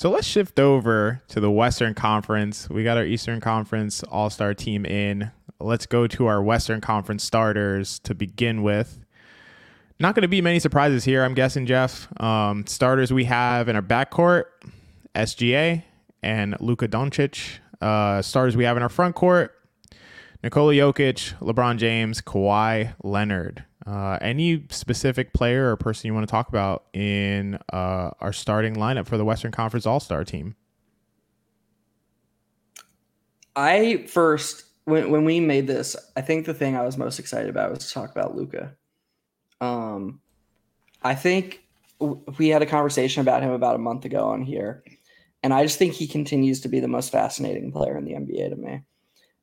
So let's shift over to the Western Conference. We got our Eastern Conference All Star team in. Let's go to our Western Conference starters to begin with. Not going to be many surprises here, I'm guessing, Geoff. Um, starters we have in our backcourt SGA and Luka Doncic. Uh, starters we have in our front court Nikola Jokic, LeBron James, Kawhi Leonard. Uh, any specific player or person you want to talk about in uh, our starting lineup for the Western Conference All Star team? I first, when, when we made this, I think the thing I was most excited about was to talk about Luka. Um, I think we had a conversation about him about a month ago on here, and I just think he continues to be the most fascinating player in the NBA to me.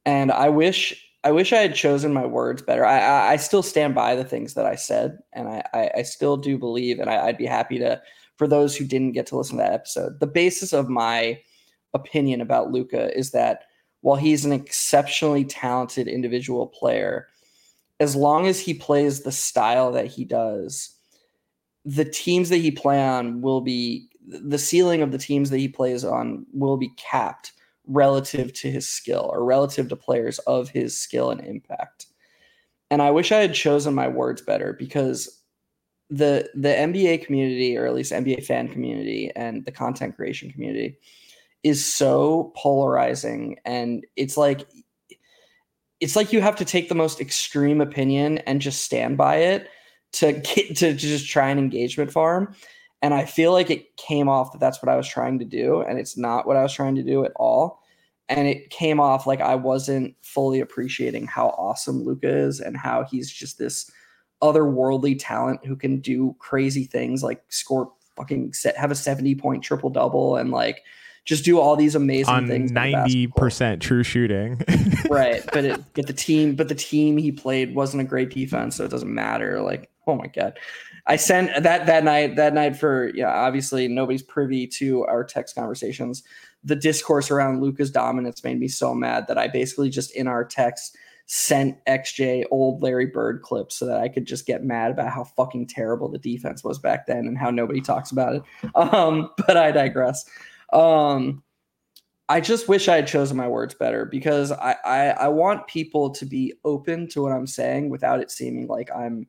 And I wish I wish I had chosen my words better. I, I, I still stand by the things that I said, and I, I, I still do believe, and I, would be happy to for those who didn't get to listen to that episode. The basis of my opinion about Luka is that while he's an exceptionally talented individual player, as long as he plays the style that he does, the teams that he play on will be the ceiling of the teams that he plays on will be capped relative to his skill or relative to players of his skill and impact. And I wish I had chosen my words better because the the NBA community or at least NBA fan community and the content creation community is so polarizing and it's like it's like you have to take the most extreme opinion and just stand by it to get to just try an engagement farm and I feel like it came off that that's what I was trying to do. And it's not what I was trying to do at all. And it came off like I wasn't fully appreciating how awesome Luka is and how he's just this otherworldly talent who can do crazy things like score fucking set, have a 70 point triple double and like just do all these amazing on things. Ninety percent true shooting, right? But it, but the team, but the team he played wasn't a great defense, so it doesn't matter. Like, oh my god, I sent that that night that night for yeah obviously nobody's privy to our text conversations. The discourse around Luka's dominance made me so mad that I basically just in our text sent XJ old Larry Bird clips so that I could just get mad about how fucking terrible the defense was back then and how nobody talks about it. Um, but I digress. Um, I just wish I had chosen my words better because I, I I want people to be open to what I'm saying without it seeming like I'm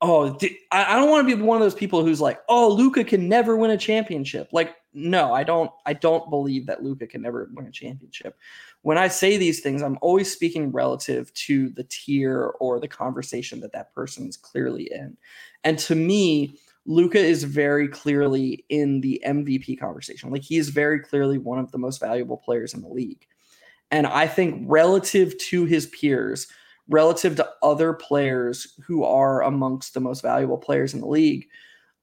oh, I don't want to be one of those people who's like, oh, Luka can never win a championship. Like, no, I don't. I don't believe that Luka can never win a championship. When I say these things, I'm always speaking relative to the tier or the conversation that that person is clearly in. And to me, Luka is very clearly in the MVP conversation. Like he is very clearly one of the most valuable players in the league. And I think relative to his peers, relative to other players who are amongst the most valuable players in the league,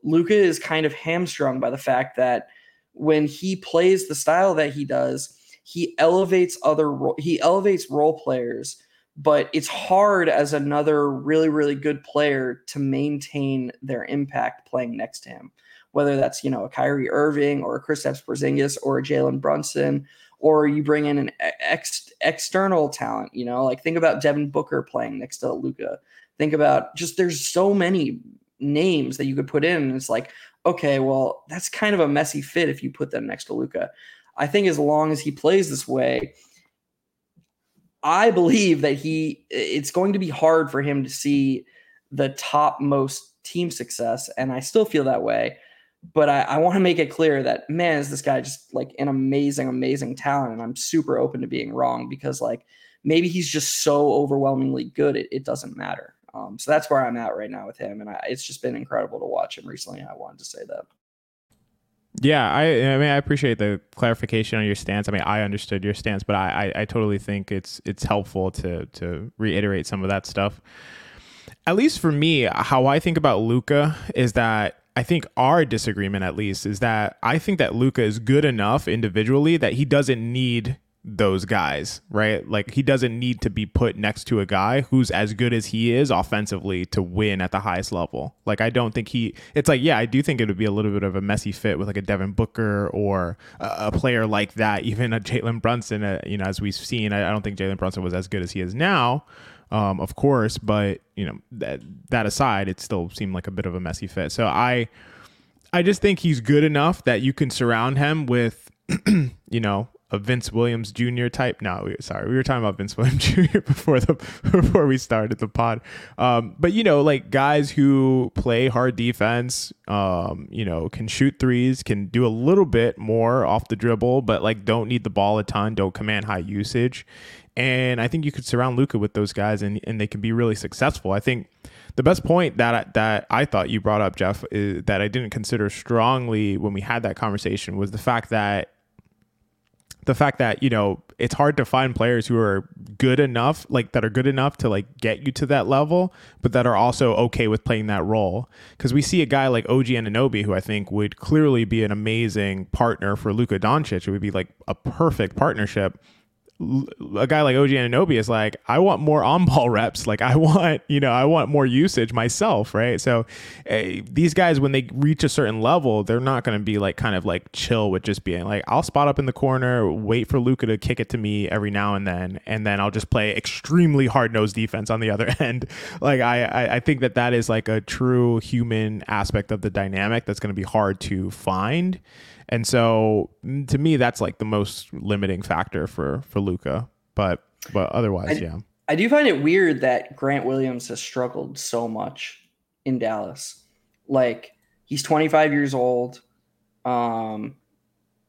Luka is kind of hamstrung by the fact that when he plays the style that he does, he elevates other he elevates role players, but it's hard as another really really good player to maintain their impact playing next to him. Whether that's you know a Kyrie Irving or a Kristaps Porzingis or a Jalen Brunson or you bring in an ex- external talent. You know, like think about Devin Booker playing next to Luka. Think about just there's so many names that you could put in, it's like, okay, well, that's kind of a messy fit if you put them next to Luka. I think as long as he plays this way, I believe that he it's going to be hard for him to see the top most team success, and I still feel that way but I, I want to make it clear that man is this guy just like an amazing, amazing talent, and I'm super open to being wrong because like maybe he's just so overwhelmingly good it, it doesn't matter. Um, so that's where I'm at right now with him, and I, it's just been incredible to watch him recently. I wanted to say that. Yeah, I I mean I appreciate the clarification on your stance. I mean I understood your stance, but I, I, I totally think it's it's helpful to to reiterate some of that stuff. At least for me, how I think about Luka is that I think our disagreement at least is that I think that Luka is good enough individually that he doesn't need those guys, right? Like he doesn't need to be put next to a guy who's as good as he is offensively to win at the highest level. Like I don't think he it's like yeah, I do think it would be a little bit of a messy fit with like a Devin Booker or a, a player like that, even a Jalen Brunson, uh, you know, as we've seen. I, I don't think Jalen Brunson was as good as he is now um, of course. But you know that that aside, it still seemed like a bit of a messy fit. So I. I just think he's good enough that you can surround him with, you know, a Vince Williams Jr. type. No, we, sorry, we were talking about Vince Williams Jr. before the before we started the pod. Um, but you know, like guys who play hard defense, um, you know, can shoot threes, can do a little bit more off the dribble, but like don't need the ball a ton, don't command high usage. And I think you could surround Luka with those guys, and and they can be really successful. I think the best point that I, that I thought you brought up, Geoff, is, that I didn't consider strongly when we had that conversation was the fact that the fact that you know it's hard to find players who are good enough like that are good enough to like get you to that level but that are also okay with playing that role. Because we see a guy like OG Anunoby who I think would clearly be an amazing partner for Luka Doncic. It would be like a perfect partnership a guy like OG Anunoby is like, I want more on ball reps. Like I want, you know, I want more usage myself, right? So uh, these guys, when they reach a certain level, they're not going to be like kind of like chill with just being like, I'll spot up in the corner, wait for Luka to kick it to me every now and then, and then I'll just play extremely hard nosed defense on the other end. like I, I think that that is like a true human aspect of the dynamic that's going to be hard to find. And so mm, to me, that's like the most limiting factor for for Luka. But but otherwise, I, yeah. I do find it weird that Grant Williams has struggled so much in Dallas. Like he's 25 years old. Um,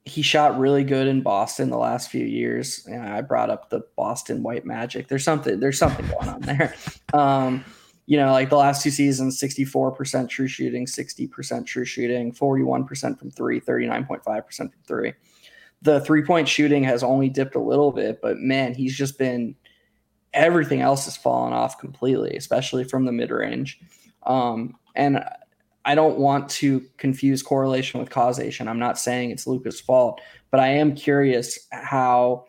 he shot really good in Boston the last few years. And I brought up the Boston White Magic. There's something there's something going on there. Um, you know, like the last two seasons, 64% true shooting, 60% true shooting, 41% from three, 39.5% from three. The three point shooting has only dipped a little bit, but man, he's just been everything else has fallen off completely, especially from the mid range. Um, and I don't want to confuse correlation with causation. I'm not saying it's Luka's fault, but I am curious how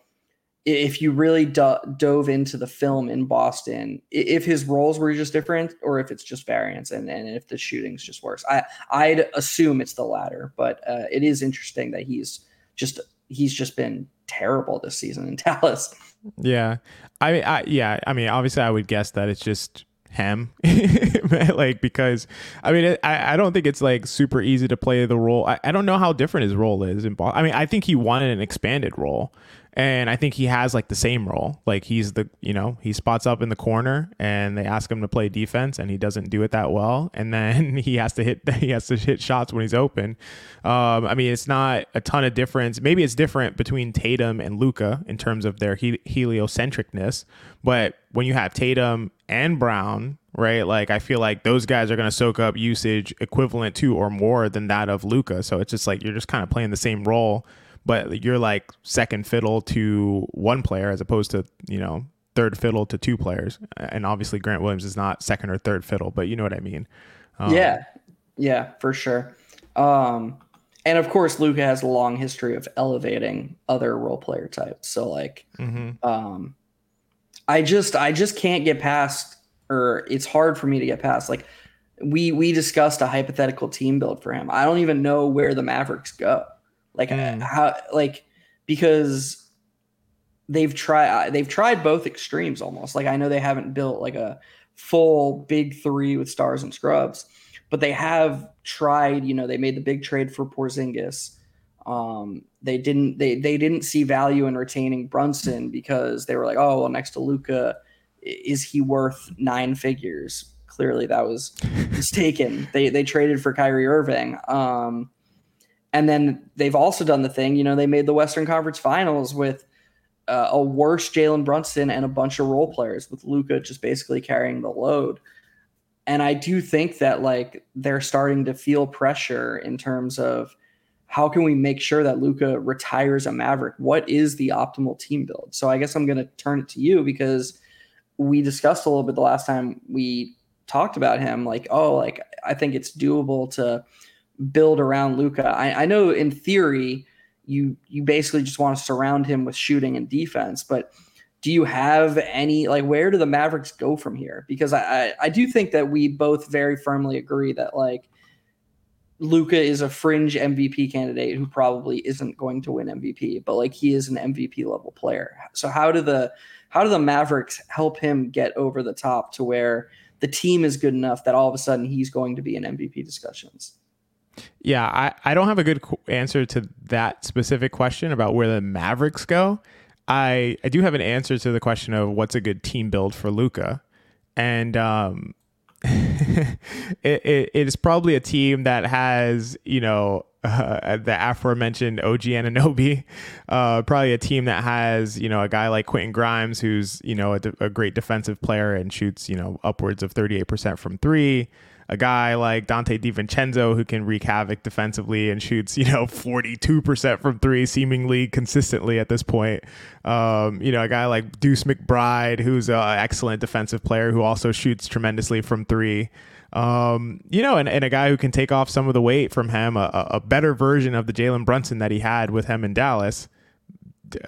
if you really do- dove into the film in Boston, if his roles were just different or if it's just variance and, and if the shooting's just worse. I I'd assume it's the latter, but uh, it is interesting that he's just he's just been terrible this season in Dallas. Yeah. I mean I yeah, I mean obviously I would guess that it's just him like because i mean I, I don't think it's like super easy to play the role I, I don't know how different his role is in ball i mean i think he wanted an expanded role and I think he has like the same role. Like he's the you know he spots up in the corner, and they ask him to play defense, and he doesn't do it that well, and then he has to hit he has to hit shots when he's open. Um, I mean, it's not a ton of difference. Maybe it's different between Tatum and Luka in terms of their he- heliocentricness, but when you have Tatum and Brown, right? Like I feel like those guys are going to soak up usage equivalent to or more than that of Luka. So it's just like you're just kind of playing the same role but you're like second fiddle to one player as opposed to you know third fiddle to two players. And obviously grant williams is not second or third fiddle but you know what i mean. Um, yeah. Yeah for sure. Um, and of course Luka has a long history of elevating other role player types. So like mm-hmm. um, i just i just can't get past or it's hard for me to get past like we we discussed a hypothetical team build for him. I don't even know where the mavericks go like mm. how like because they've tried they've tried both extremes almost. Like I know they haven't built like a full big three with stars and scrubs, but they have tried. You know, they made the big trade for Porzingis. Um, they didn't they they didn't see value in retaining Brunson because they were like, oh well, next to Luka, is he worth nine figures? Clearly, that was mistaken. they they traded for Kyrie Irving. Um, and then they've also done the thing, you know, they made the Western Conference Finals with uh, a worse Jalen Brunson and a bunch of role players, with Luka just basically carrying the load. And I do think that like they're starting to feel pressure in terms of how can we make sure that Luka retires a Maverick? What is the optimal team build? So I guess I'm going to turn it to you because we discussed a little bit the last time we talked about him. Like, oh, like I think it's doable to build around Luka. I, I know in theory you you basically just want to surround him with shooting and defense, but do you have any like where do the Mavericks go from here? Because I, I, I do think that we both very firmly agree that like Luka is a fringe MVP candidate who probably isn't going to win MVP, but like he is an MVP level player. So how do the how do the Mavericks help him get over the top to where the team is good enough that all of a sudden he's going to be in MVP discussions? Yeah, I, I don't have a good answer to that specific question about where the Mavericks go. I I do have an answer to the question of what's a good team build for Luka. and um, it, it, it is probably a team that has you know uh, the aforementioned OG Anunoby, uh, probably a team that has you know a guy like Quentin Grimes who's you know a, a great defensive player and shoots you know upwards of thirty eight percent from three a guy like Donte DiVincenzo who can wreak havoc defensively and shoots, you know, 42% from three seemingly consistently at this point. Um, you know, a guy like Deuce McBride who's an excellent defensive player who also shoots tremendously from three. Um, you know, and, and a guy who can take off some of the weight from him, a, a better version of the Jalen Brunson that he had with him in Dallas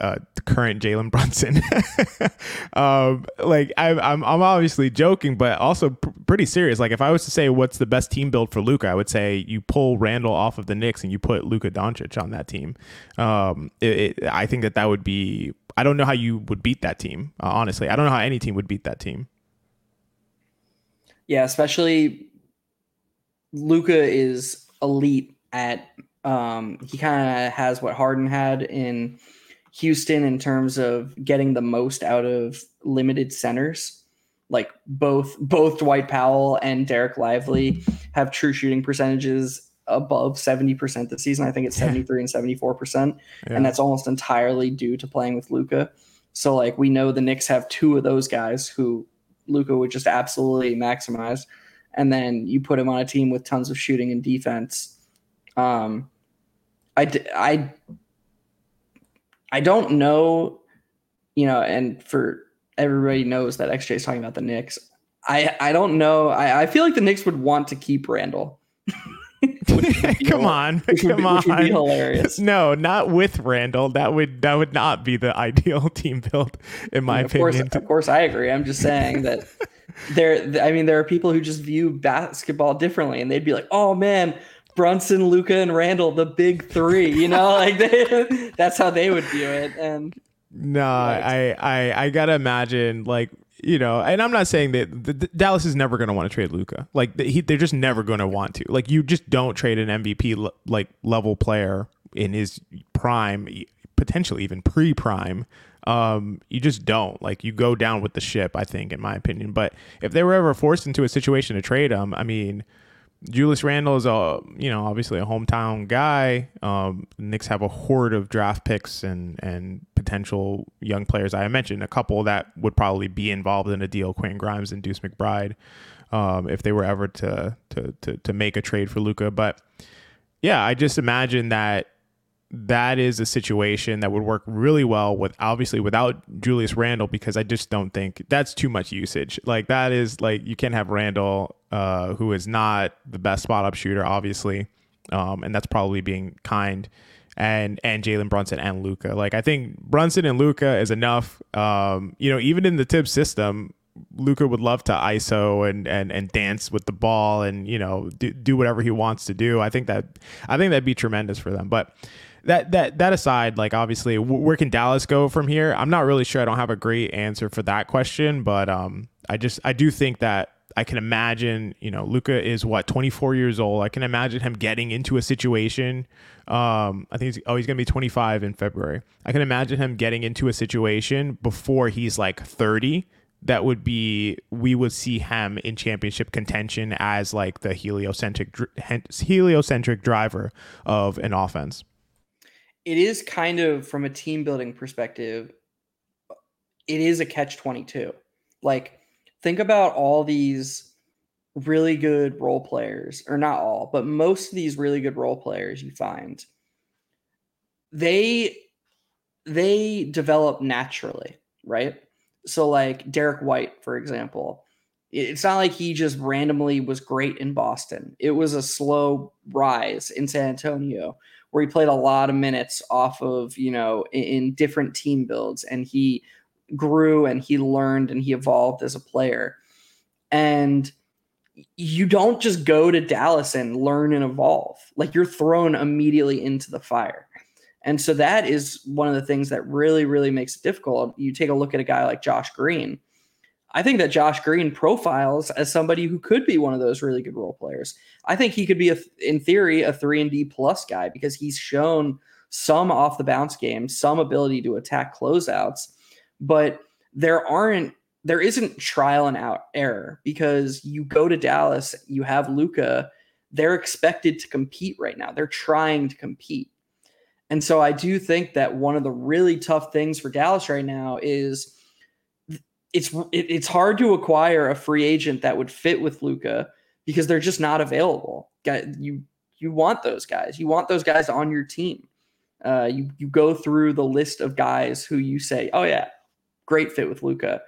uh, current Jalen Brunson. um, like I, am I'm, I'm obviously joking, but also pr- pretty serious. Like if I was to say what's the best team build for Luka, I would say you pull Randle off of the Knicks and you put Luka Doncic on that team. Um, it, it, I think that that would be. I don't know how you would beat that team. Uh, honestly, I don't know how any team would beat that team. Yeah, especially Luka is elite at. Um, he kind of has what Harden had in Houston in terms of getting the most out of limited centers. Like both both Dwight Powell and Dereck Lively have true shooting percentages above 70% this season. I think it's 73 and 74%. Yeah. And that's almost entirely due to playing with Luka. So like we know the Knicks have two of those guys who Luka would just absolutely maximize. And then you put him on a team with tons of shooting and defense. Um, I, I I don't know, you know, and for everybody knows that XJ is talking about the Knicks. I I don't know. I, I feel like the Knicks would want to keep Randle. come on, come be, on. hilarious. No, not with Randle. That would that would not be the ideal team build, in my of opinion. Course, of course, I agree. I'm just saying that there. I mean, there are people who just view basketball differently, and they'd be like, "Oh man, Brunson, Luka, and Randle, the big three. You know, like they, that's how they would view it. And no, I, I, I gotta imagine like you know, and I'm not saying that the, the Dallas is never going to want to trade Luka. Like he, they're just never going to want to. Like you just don't trade an MVP like level player in his prime, potentially even pre-prime. Um, you just don't. Like you go down with the ship. I think, in my opinion. But if they were ever forced into a situation to trade him, I mean Julius Randle is a you know obviously a hometown guy. Um, Knicks have a horde of draft picks and and potential young players. I mentioned a couple that would probably be involved in a deal: Quentin Grimes and Deuce McBride, um, if they were ever to to to to make a trade for Luka. But yeah, I just imagine that that is a situation that would work really well with obviously without Julius Randle because I just don't think that's too much usage. Like that is like you can't have Randle uh, who is not the best spot up shooter, obviously, um, and that's probably being kind. And and Jalen Brunson and Luka, Like I think Brunson and Luka is enough. Um, you know, even in the Thibs system, Luka would love to ISO and, and and dance with the ball and you know do, do whatever he wants to do. I think that I think that'd be tremendous for them. But that that that aside, like obviously, where can Dallas go from here? I'm not really sure. I don't have a great answer for that question, but um, I just I do think that I can imagine, you know, Luka is what 24 years old. I can imagine him getting into a situation. Um, I think he's, oh, he's gonna be 25 in February. I can imagine him getting into a situation before he's like 30. That would be we would see him in championship contention as like the heliocentric heliocentric driver of an offense. It is kind of from a team building perspective. It is a catch 22. Like think about all these really good role players, or not all, but most of these really good role players you find, they they develop naturally, right? So like Derrick White, for example, it's not like he just randomly was great in Boston. It was a slow rise in San Antonio where he played a lot of minutes off of, you know, in, different team builds and he grew and he learned and he evolved as a player. And you don't just go to Dallas and learn and evolve. Like you're thrown immediately into the fire. And so that is one of the things that really, really makes it difficult. You take a look at a guy like Josh Green. I think that Josh Green profiles as somebody who could be one of those really good role players. I think he could be, a, in theory, a three and D plus guy because he's shown some off the bounce game, some ability to attack closeouts, but there aren't there isn't trial and out error because you go to Dallas, you have Luka, they're expected to compete right now. They're trying to compete. And so I do think that one of the really tough things for Dallas right now is it's it's hard to acquire a free agent that would fit with Luka because they're just not available. You you want those guys. You want those guys on your team. Uh, you you go through the list of guys who you say, oh yeah, great fit with Luka.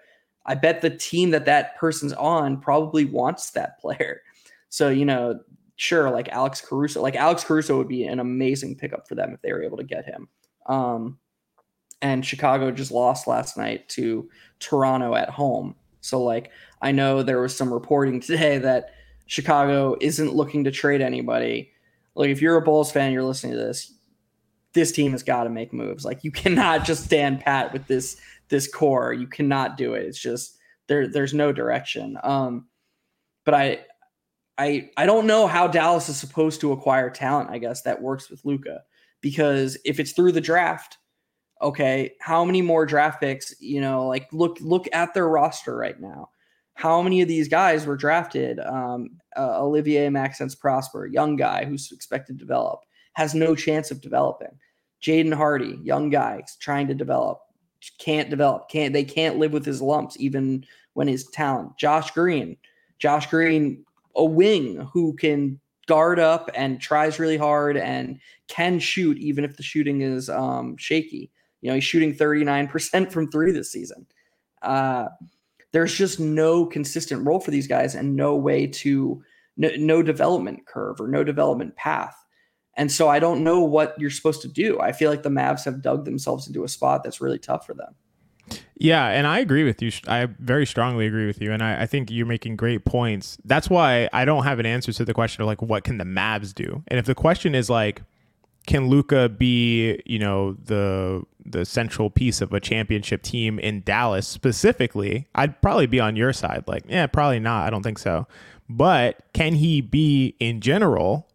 I bet the team that that person's on probably wants that player. So you know, sure, like Alex Caruso, like Alex Caruso would be an amazing pickup for them if they were able to get him. Um, and Chicago just lost last night to Toronto at home. So like I know there was some reporting today that Chicago isn't looking to trade anybody. Like if you're a Bulls fan, you're listening to this, this team has got to make moves. Like you cannot just stand pat with this this core. You cannot do it. It's just there there's no direction. Um but I I I don't know how Dallas is supposed to acquire talent, I guess, that works with Luka Because if it's through the draft, okay, how many more draft picks, you know, like look look at their roster right now. How many of these guys were drafted? Um, uh, Olivier Maxence Prosper, young guy who's expected to develop, has no chance of developing. Jaden Hardy, young guy, trying to develop, can't develop. Can't they can't live with his lumps even when his talent. Josh Green, Josh Green, a wing who can guard up and tries really hard and can shoot even if the shooting is um, shaky. You know, he's shooting 39% from three this season. Uh, there's just no consistent role for these guys and no way to, no, no development curve or no development path. And so I don't know what you're supposed to do. I feel like the Mavs have dug themselves into a spot that's really tough for them. Yeah, and I agree with you. I very strongly agree with you, and I, I, think you're making great points. That's why I don't have an answer to the question of like, what can the Mavs do? And if the question is like, can Luka be, you know, the the central piece of a championship team in Dallas specifically, I'd probably be on your side. Like, yeah, probably not. I don't think so. But can he be in general?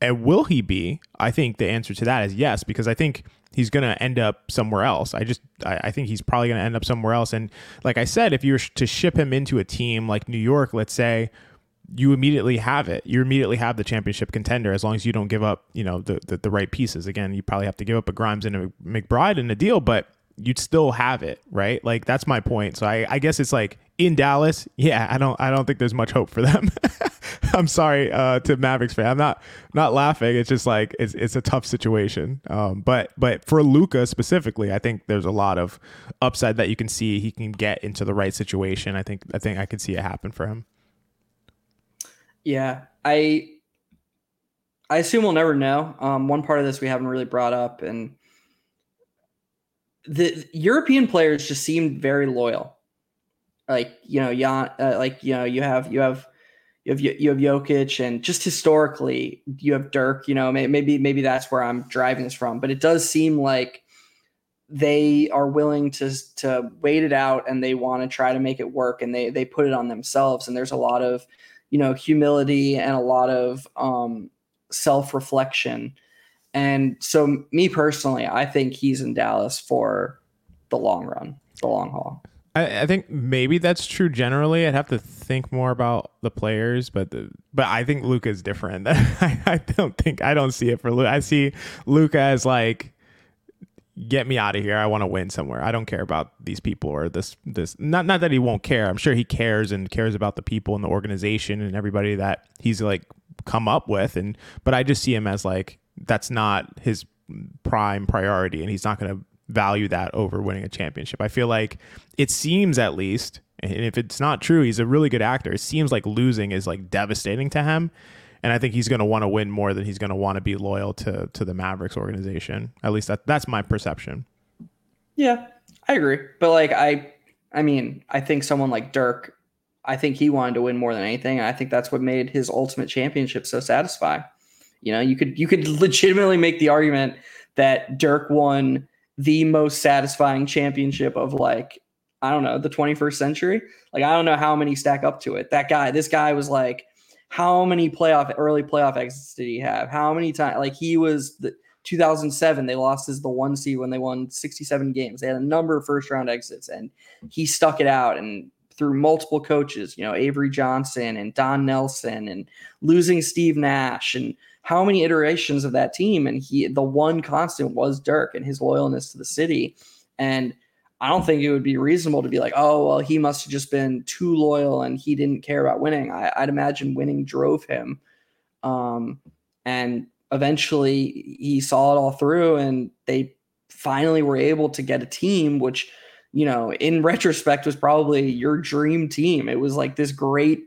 And will he be? I think the answer to that is yes, because I think he's going to end up somewhere else. I just, I, I think he's probably going to end up somewhere else. And like I said, if you were to ship him into a team like New York, let's say, you immediately have it. You immediately have the championship contender as long as you don't give up, you know, the, the, the right pieces. Again, you probably have to give up a Grimes and a McBride in a deal, but you'd still have it, right? Like that's my point. So I, I guess it's like in Dallas, yeah, I don't I don't think there's much hope for them. I'm sorry uh, to Mavericks fan. I'm not not laughing. It's just like it's it's a tough situation. Um, but but for Luka specifically, I think there's a lot of upside that you can see. He can get into the right situation. I think I think I could see it happen for him. Yeah, I I assume we'll never know. Um, one part of this we haven't really brought up, and the European players just seemed very loyal. Like you know, Jan, uh, like you know, you have you have you have you have Jokic, and just historically, you have Dirk. You know, maybe maybe that's where I'm driving this from, but it does seem like they are willing to to wait it out and they want to try to make it work, and they they put it on themselves. And there's a lot of you know humility and a lot of um, self reflection. And so, me personally, I think he's in Dallas for the long run, the long haul. I, I think maybe that's true generally. I'd have to think more about the players, but the, but I think Luka is different. I, I don't think I don't see it for Luka. I see Luka as like get me out of here. I want to win somewhere. I don't care about these people or this this not not that he won't care. I'm sure he cares and cares about the people in the organization and everybody that he's like come up with and but I just see him as like that's not his prime priority and he's not going to value that over winning a championship. I feel like it seems at least and if it's not true, he's a really good actor. It seems like losing is like devastating to him and I think he's going to want to win more than he's going to want to be loyal to to the Mavericks organization. At least that that's my perception. Yeah, I agree. But like I I mean, I think someone like Dirk, I think he wanted to win more than anything. I think that's what made his ultimate championship so satisfying. You know, you could you could legitimately make the argument that Dirk won the most satisfying championship of like I don't know, the 21st century. Like I don't know how many stack up to it. That guy, this guy was like, how many playoff early playoff exits did he have? How many times? Like he was the 2007. They lost as the one seed when they won 67 games. They had a number of first round exits, and he stuck it out and through multiple coaches. You know, Avery Johnson and Don Nelson, and losing Steve Nash and how many iterations of that team and he the one constant was Dirk and his loyalness to the city and I don't think it would be reasonable to be like, oh, well, he must have just been too loyal and he didn't care about winning. I, would imagine winning drove him. Um, and eventually he saw it all through and they finally were able to get a team, which, you know, in retrospect was probably your dream team. It was like this great,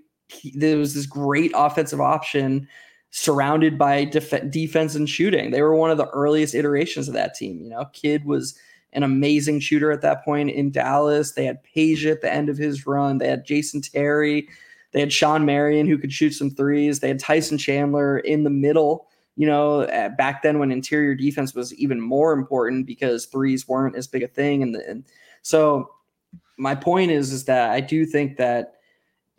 there was this great offensive option surrounded by def- defense and shooting. They were one of the earliest iterations of that team. You know, Kidd was – an amazing shooter at that point in Dallas. They had Peja at the end of his run. They had Jason Terry. They had Shawn Marion who could shoot some threes. They had Tyson Chandler in the middle. You know, back then when interior defense was even more important because threes weren't as big a thing. And, the, and so my point is, is that I do think that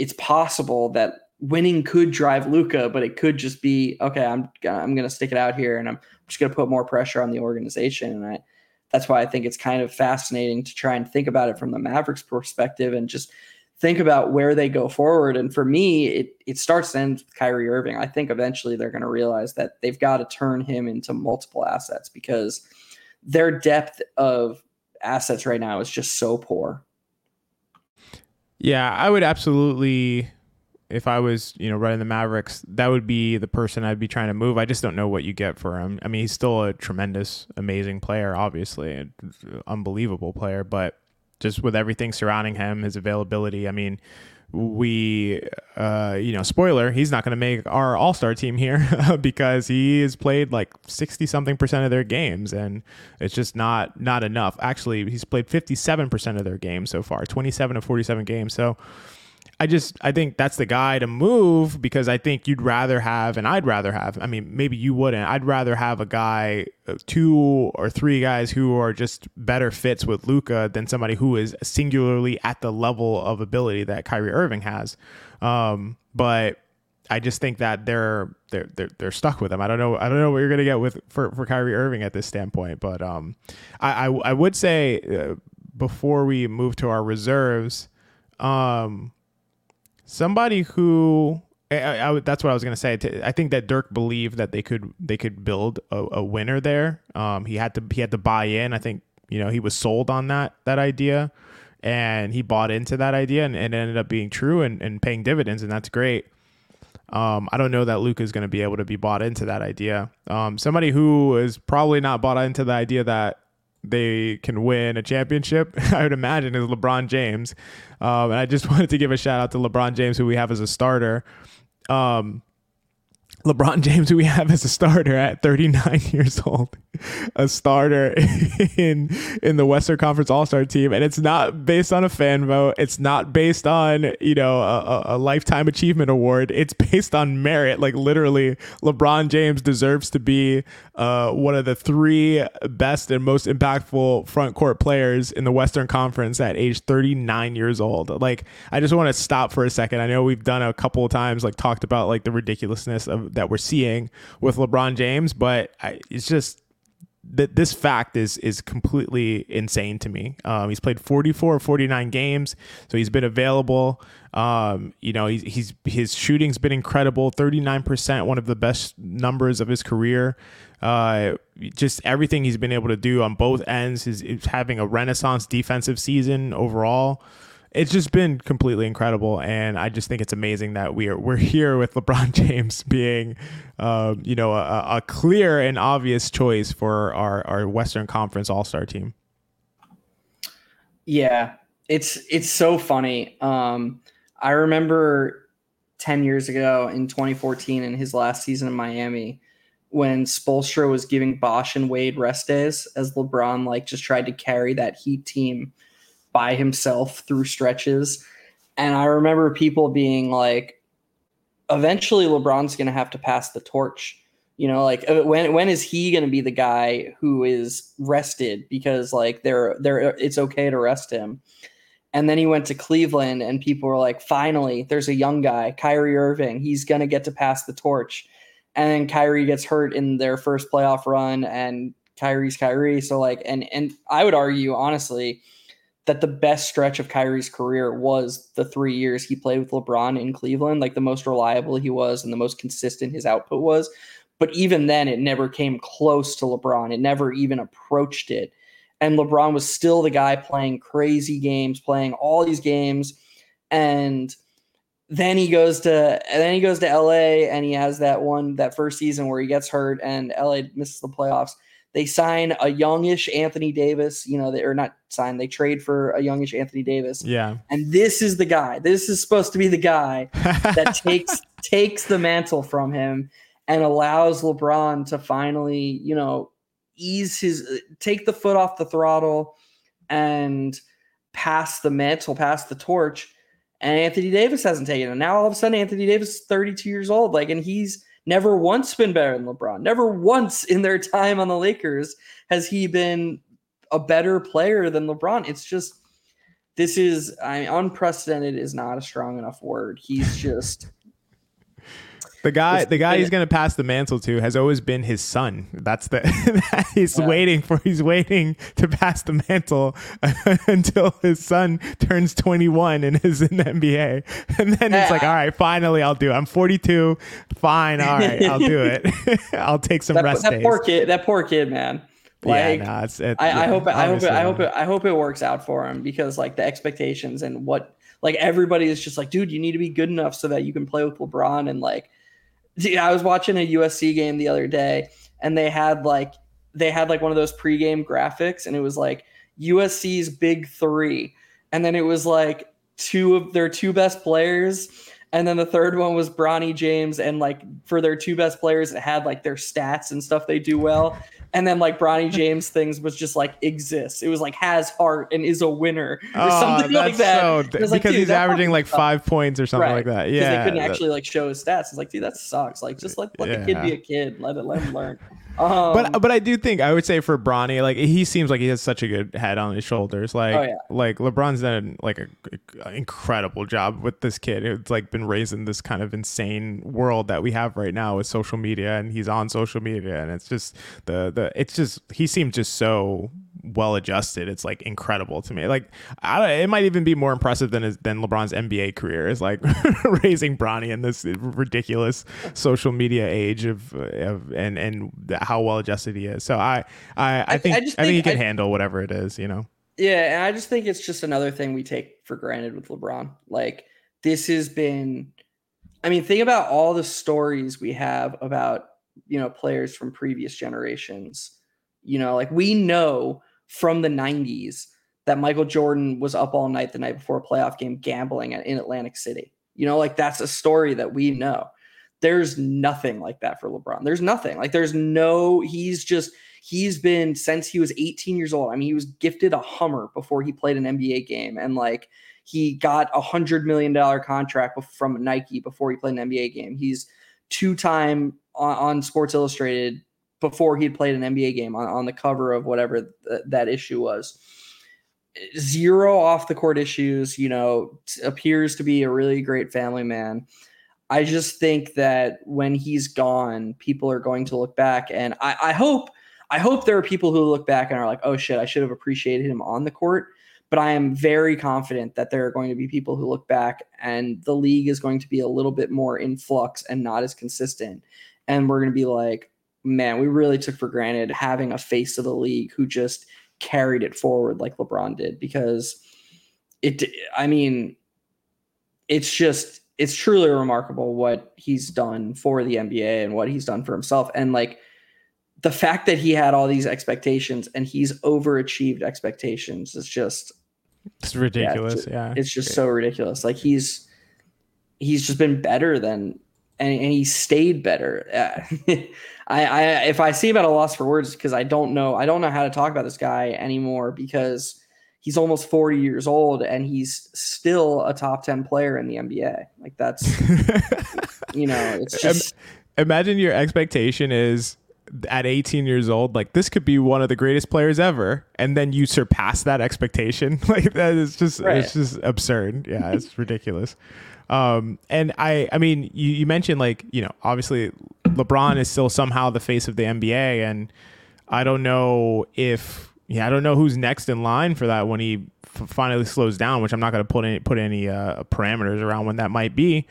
it's possible that winning could drive Luka, but it could just be okay. I'm I'm going to stick it out here, and I'm just going to put more pressure on the organization. And I that's why I think it's kind of fascinating to try and think about it from the Mavericks perspective and just think about where they go forward. And for me, it it starts and ends with Kyrie Irving. I think eventually they're going to realize that they've got to turn him into multiple assets because their depth of assets right now is just so poor. Yeah, I would absolutely if I was, you know, running the Mavericks, that would be the person I'd be trying to move. I just don't know what you get for him. I mean, he's still a tremendous, amazing player, obviously, an unbelievable player, but just with everything surrounding him, his availability, I mean, we, uh, you know, spoiler, he's not going to make our all star team here because he has played like 60 something percent of their games and it's just not, not enough. Actually, he's played 57% of their games so far, 27 of 47 games. So, I just I think that's the guy to move because I think you'd rather have and I'd rather have I mean maybe you wouldn't I'd rather have a guy uh, two or three guys who are just better fits with Luka than somebody who is singularly at the level of ability that Kyrie Irving has um, but I just think that they're they're they're, they're stuck with him. I don't know I don't know what you're gonna get with for, for Kyrie Irving at this standpoint, but um, I, I, I would say uh, before we move to our reserves, um, somebody who I, I, that's what I was gonna say. I think that Dirk believed that they could they could build a, a winner there. Um, he had to he had to buy in. I think you know he was sold on that that idea, and he bought into that idea, and, and it ended up being true and, and paying dividends, and that's great. Um, I don't know that Luka is going to be able to be bought into that idea. Um, somebody who is probably not bought into the idea that they can win a championship, I would imagine, is LeBron James. Um, and I just wanted to give a shout out to LeBron James, who we have as a starter. Um, LeBron James, who we have as a starter at 39 years old, a starter in in the Western Conference All Star team, and it's not based on a fan vote. It's not based on you know a, a, lifetime achievement award. It's based on merit. Like literally, LeBron James deserves to be uh, one of the three best and most impactful front court players in the Western Conference at age 39 years old. Like I just want to stop for a second. I know we've done a couple of times like talked about like the ridiculousness of that we're seeing with LeBron James, but I, it's just that this fact is is completely insane to me. Um, he's played 44 or 49 games, so he's been available. Um, you know, he's, he's his shooting's been incredible, 39%, one of the best numbers of his career. Uh, just everything he's been able to do on both ends is, is having a renaissance defensive season overall it's just been completely incredible, and I just think it's amazing that we are we're here with LeBron James being, uh, you know, a, a, clear and obvious choice for our our Western Conference All Star team. Yeah, it's it's so funny. Um, I remember ten years ago in 2014, in his last season in Miami, when Spoelstra was giving Bosh and Wade rest days as LeBron like just tried to carry that Heat team by himself through stretches. And I remember people being like, eventually LeBron's going to have to pass the torch. You know, like uh, when when is he going to be the guy who is rested because like they're they're it's okay to rest him. And then he went to Cleveland, and people were like, finally, there's a young guy, Kyrie Irving. He's going to get to pass the torch. And then Kyrie gets hurt in their first playoff run, and Kyrie's Kyrie. So, like, and, and I would argue, honestly, that the best stretch of Kyrie's career was the three years he played with LeBron in Cleveland, like the most reliable he was and the most consistent his output was. But even then, it never came close to LeBron. It never even approached it and LeBron was still the guy playing crazy games, playing all these games, and then he goes to then he goes to LA and he has that one that first season where he gets hurt and LA misses the playoffs. They sign a youngish Anthony Davis, you know, they are not sign, they trade for a youngish Anthony Davis. Yeah. And this is the guy. This is supposed to be the guy that takes takes the mantle from him and allows LeBron to finally, you know, ease his take the foot off the throttle and pass the mantle, pass the torch. And Anthony Davis hasn't taken it. Now all of a sudden, Anthony Davis is 32 years old. Like, and he's never once been better than LeBron. Never once in their time on the Lakers has he been a better player than LeBron. It's just this is I mean, unprecedented is not a strong enough word. He's just the guy, the guy he's gonna pass the mantle to has always been his son. That's the he's yeah. waiting for. He's waiting to pass the mantle until his son turns 21 and is in the NBA, and then he's like, "All right, finally, I'll do it. I'm 42. Fine, all right, I'll do it. I'll take some that, rest that days." poor kid. That poor kid, man. Like, yeah, no, it's, it, I, yeah, I hope, I hope, it, I hope, it, I hope it works out for him because like the expectations and what, like everybody is just like, dude, you need to be good enough so that you can play with LeBron and like I was watching a USC game the other day, and they had like they had like one of those pregame graphics, and it was like USC's big three, and then it was like two of their two best players, and then the third one was Bronny James, and like for their two best players, it had like their stats and stuff they do well, and then like Bronny James things was just like exists. It was like has heart and is a winner or oh, something like that. So, because like, he's averaging like five points or something right. like that. Yeah, they couldn't actually like show his stats. It's like, dude, that sucks. Like, just let let yeah. the kid be a kid. Let it let him learn. Um, but but I do think I would say for Bronny, like he seems like he has such a good head on his shoulders. Like oh, yeah. like LeBron's done like a, a, incredible job with this kid. It's like been raised in this kind of insane world that we have right now with social media, and he's on social media, and it's just the the it's just he seemed just so well adjusted. It's like incredible to me. Like I, it might even be more impressive than his, than LeBron's NBA career is like raising Bronny in this ridiculous social media age of, of and and how well adjusted he is. So I I, I think I, I, think, I think he can I, handle whatever it is. You know. Yeah, and I just think it's just another thing we take for granted with LeBron. Like this has been. I mean, think about all the stories we have about you know players from previous generations you know like we know from the 90s that Michael Jordan was up all night the night before a playoff game gambling in Atlantic City. You know, like that's a story that we know. There's nothing like that for LeBron. There's nothing. Like there's no he's just he's been since he was 18 years old. I mean, he was gifted a Hummer before he played an NBA game and like he got a 100 million dollar contract from Nike before he played an NBA game. He's two-time on, on Sports Illustrated before he'd played an NBA game on, on the cover of whatever th- that issue was. Zero off the court issues, you know, appears to be a really great family man. I just think that when he's gone, people are going to look back, and I, I hope, I hope there are people who look back and are like, "Oh shit, I should have appreciated him on the court." But I am very confident that there are going to be people who look back, and the league is going to be a little bit more in flux and not as consistent, and we're going to be like, man, we really took for granted having a face of the league who just carried it forward like LeBron did because it I mean it's just it's truly remarkable what he's done for the NBA and what he's done for himself. And like the fact that he had all these expectations and he's overachieved expectations is just it's ridiculous. Yeah it's just, yeah. it's just so ridiculous. Like he's he's just been better than and, and he stayed better. Uh, I, I if I see him at a loss for words because I don't know I don't know how to talk about this guy anymore because he's almost 40 years old and he's still a top 10 player in the NBA. Like that's you know, it's just imagine your expectation is at 18 years old, like this could be one of the greatest players ever, and then you surpass that expectation. like that is just right. it's just absurd. Yeah, it's ridiculous. Um, and I, I mean, you, you mentioned like you know, obviously LeBron is still somehow the face of the NBA, and I don't know if yeah, I don't know who's next in line for that when he f- finally slows down, which I'm not going to put any put any uh, parameters around when that might be.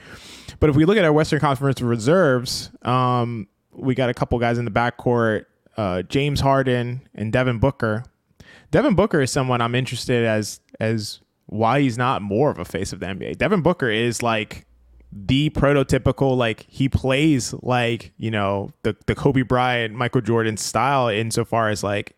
But if we look at our Western Conference reserves, um, we got a couple guys in the backcourt, uh, James Harden and Devin Booker. Devin Booker is someone I'm interested as as why he's not more of a face of the NBA. Devin Booker is like the prototypical like he plays like you know the the Kobe Bryant Michael Jordan style insofar as like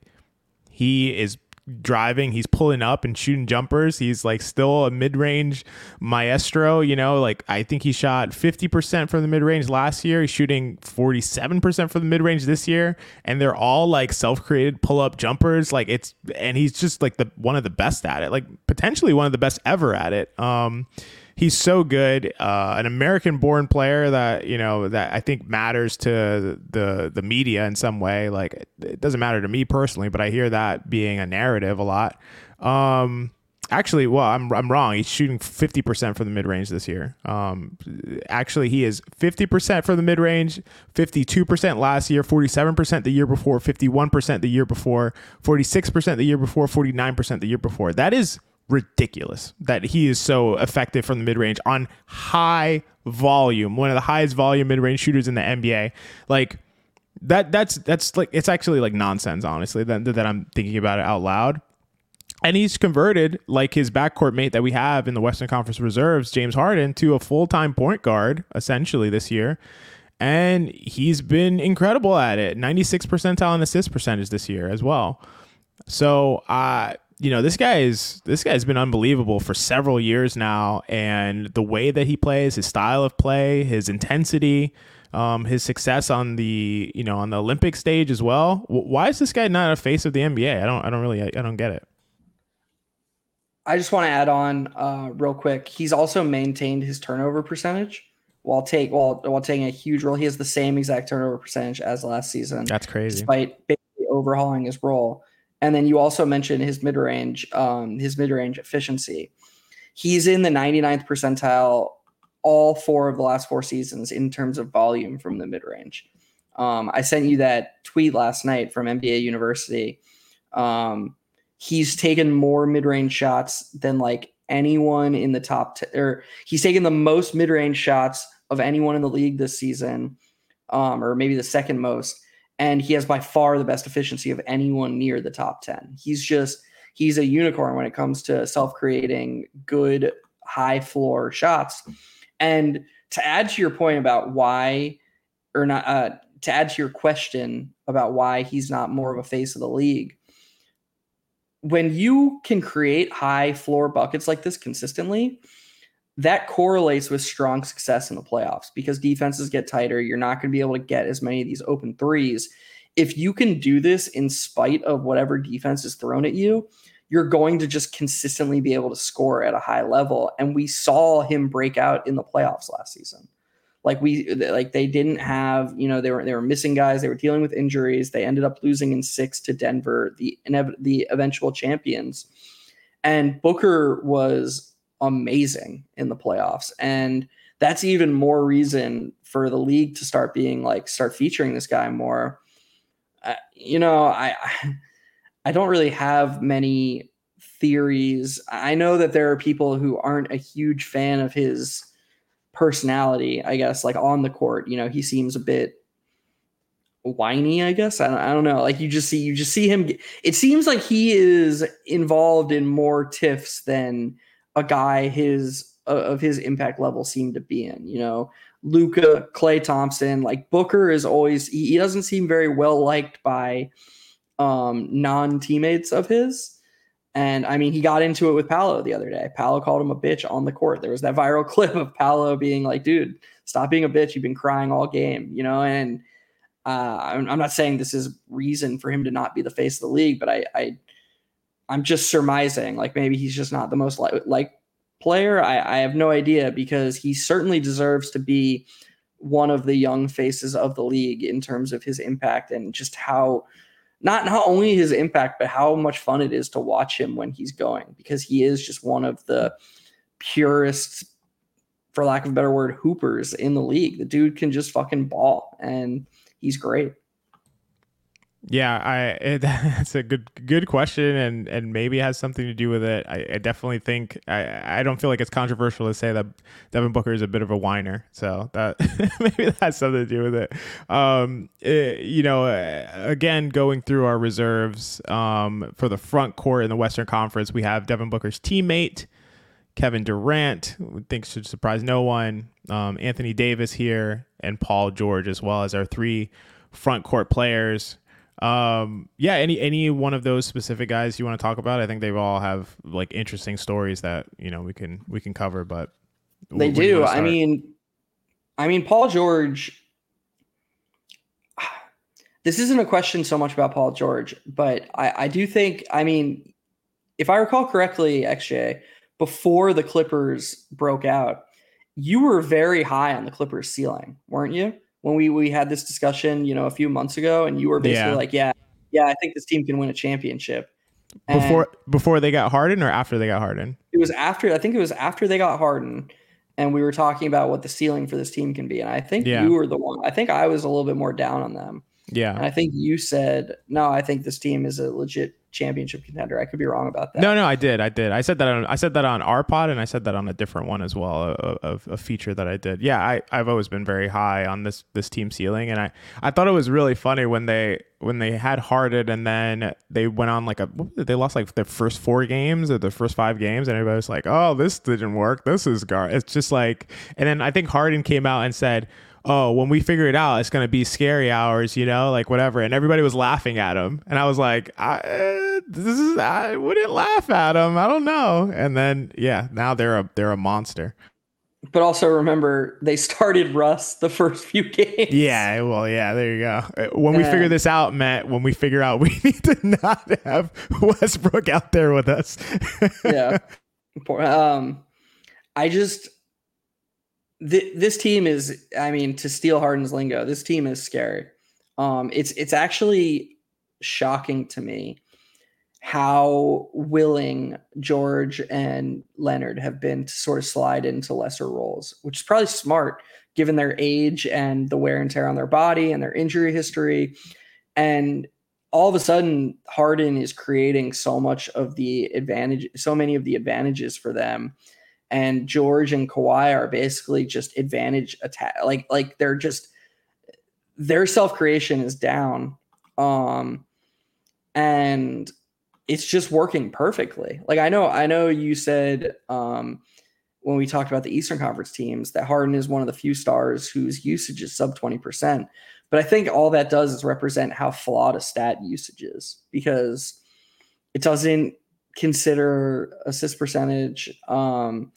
he is driving, he's pulling up and shooting jumpers. He's like still a mid-range maestro, you know, like I think he shot 50% from the mid-range last year. He's shooting 47% from the mid-range this year, and they're all like self-created pull-up jumpers. Like it's and he's just like the one of the best at it. Like potentially one of the best ever at it. Um he's so good. Uh, an American-born player that you know that I think matters to the the media in some way. Like it doesn't matter to me personally, but I hear that being a narrative a lot. Um, actually, well, I'm I'm wrong. He's shooting 50% from the mid range this year. Um, actually, he is 50% from the mid range, 52% last year, 47% the year before, 51% the year before, 46% the year before, 49% the year before. That is ridiculous that he is so effective from the mid range on high volume, one of the highest volume mid range shooters in the NBA. Like that that's that's like it's actually like nonsense, honestly, that, that I'm thinking about it out loud. And he's converted like his backcourt mate that we have in the Western Conference Reserves, James Harden, to a full time point guard essentially this year. And he's been incredible at it. 96 percentile in assist percentage this year as well. So uh you know this guy is this guy's been unbelievable for several years now and the way that he plays his style of play his intensity um, his success on the you know on the olympic stage as well. Why is this guy not a face of the nba i don't i don't really i, I don't get it. I just want to add on uh, real quick. He's also maintained his turnover percentage while take while while taking a huge role. He has the same exact turnover percentage as last season. That's crazy. Despite basically overhauling his role and then you also mentioned his mid range, um, his mid range efficiency. He's in the 99th percentile all four of the last four seasons in terms of volume from the mid range. Um, I sent you that tweet last night from NBA University. Um, he's taken more mid range shots than like anyone in the top, t- or he's taken the most mid range shots of anyone in the league this season, um, or maybe the second most and he has by far the best efficiency of anyone near the top 10. He's just he's a unicorn when it comes to self-creating good high floor shots. And to add to your point about why or not uh, to add to your question about why he's not more of a face of the league. When you can create high floor buckets like this consistently, that correlates with strong success in the playoffs because defenses get tighter. You're not going to be able to get as many of these open threes. If you can do this in spite of whatever defense is thrown at you, you're going to just consistently be able to score at a high level. And we saw him break out in the playoffs last season. Like we like they didn't have, you know, they were they were missing guys, they were dealing with injuries. They ended up losing in 6 to Denver, the the eventual champions. And Booker was amazing in the playoffs. And that's even more reason for the league to start being like start featuring this guy more. Uh, you know, I I don't really have many theories. I know that there are people who aren't a huge fan of his personality, I guess, like on the court. You know, he seems a bit whiny, I guess. I don't, I don't know. Like you just see you just see him it seems like he is involved in more tiffs than a guy his uh, of his impact level seem to be in. You know, Luka, Klay Thompson, like Booker is always he, he doesn't seem very well liked by um, non teammates of his. And I mean, he got into it with Paolo the other day. Paolo called him a bitch on the court. There was that viral clip of Paolo being like, dude, stop being a bitch. You've been crying all game, you know? And uh, I'm, I'm, not saying this is reason for him to not be the face of the league, but I, I I'm just surmising. Like maybe he's just not the most like like player. I, I have no idea because he certainly deserves to be one of the young faces of the league in terms of his impact and just how not not only his impact but how much fun it is to watch him when he's going because he is just one of the purest for lack of a better word hoopers in the league the dude can just fucking ball and he's great yeah, I it, that's a good good question, and and maybe has something to do with it. I, I, definitely think I I don't feel like it's controversial to say that Devin Booker is a bit of a whiner, so that maybe that has something to do with it. Um, it, eh, you know, uh, again, going through our reserves um, for the front court in the Western Conference, we have Devin Booker's teammate. Kevin Durant, we think should surprise no one. Um, Anthony Davis here, and Paul George as well as our three front court players um yeah any any one of those specific guys you want to talk about? I think they all have like interesting stories that you know we can we can cover but they do i mean i mean paul george this isn't a question so much about paul george but i i do think i mean if i recall correctly xj before the clippers broke out you were very high on the clippers ceiling weren't you when we we had this discussion, you know, a few months ago, and you were basically yeah. like, "Yeah, yeah, I think this team can win a championship." And before before they got Harden or after they got Harden? It was after. I think it was after they got Harden, and we were talking about what the ceiling for this team can be. And I think yeah. you were the one. I think I was a little bit more down on them. Yeah. And I think you said, "No, I think this team is a legit championship contender. I could be wrong about that. No, no, I did. I did. I said that on I said that on our pod and I said that on a different one as well, a, a, a, feature that I did. Yeah, I, I've always been very high on this this team ceiling and I, I thought it was really funny when they when they had Harden and then they went on like a they lost like the first four games or the first five games and everybody was like, Oh, this didn't work. This is gar it's just like and then I think Harden came out and said oh, when we figure it out, it's going to be scary hours, you know, like whatever. And everybody was laughing at him. And I was like, I, uh, this is, I wouldn't laugh at him. I don't know. And then, yeah, now they're a, they're a monster. But also remember, they started Russ the first few games. Yeah, well, yeah, there you go. Uh, when we figure this out, Matt, when we figure out we need to not have Westbrook out there with us. yeah. Um, I just, this team is, I mean, to steal Harden's lingo, this team is scary. Um, it's it's actually shocking to me how willing George and Leonard have been to sort of slide into lesser roles, which is probably smart given their age and the wear and tear on their body and their injury history. And all of a sudden, Harden is creating so much of the advantage, so many of the advantages for them and George and Kawhi are basically just advantage attack. Like like they're just their self creation is down, um, and it's just working perfectly. Like I know I know you said um, when we talked about the Eastern Conference teams that Harden is one of the few stars whose usage is sub twenty percent. But I think all that does is represent how flawed a stat usage is because it doesn't consider assist percentage. Um,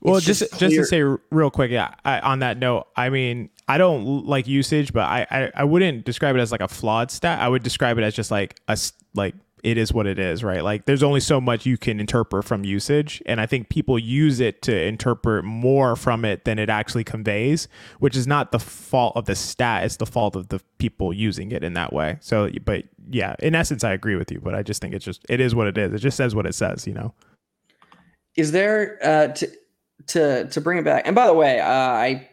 well, just just, just, to say real quick, yeah. I, on that note, I mean, I don't like usage, but I, I I wouldn't describe it as like a flawed stat. I would describe it as just like a like it is what it is, right? Like there's only so much you can interpret from usage. And I think people use it to interpret more from it than it actually conveys, which is not the fault of the stat, it's the fault of the people using it in that way. So, but yeah, in essence, I agree with you, but I just think it's just, it is what it is. It just says what it says, you know? Is there, uh, to, to, to bring it back, and by the way, uh, I,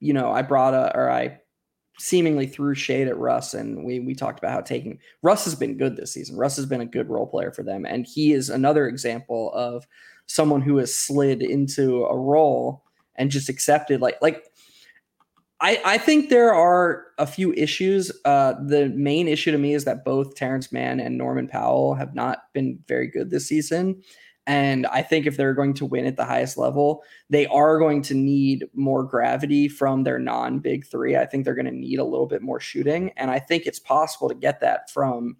you know, I brought a, or I seemingly threw shade at Russ, and we we talked about how taking Russ has been good this season. Russ has been a good role player for them, and he is another example of someone who has slid into a role and just accepted like like I, I think there are a few issues. Uh, the main issue to me is that both Terance Mann and Norman Powell have not been very good this season. And I think if they're going to win at the highest level, they are going to need more gravity from their non big three. I think they're going to need a little bit more shooting. And I think it's possible to get that from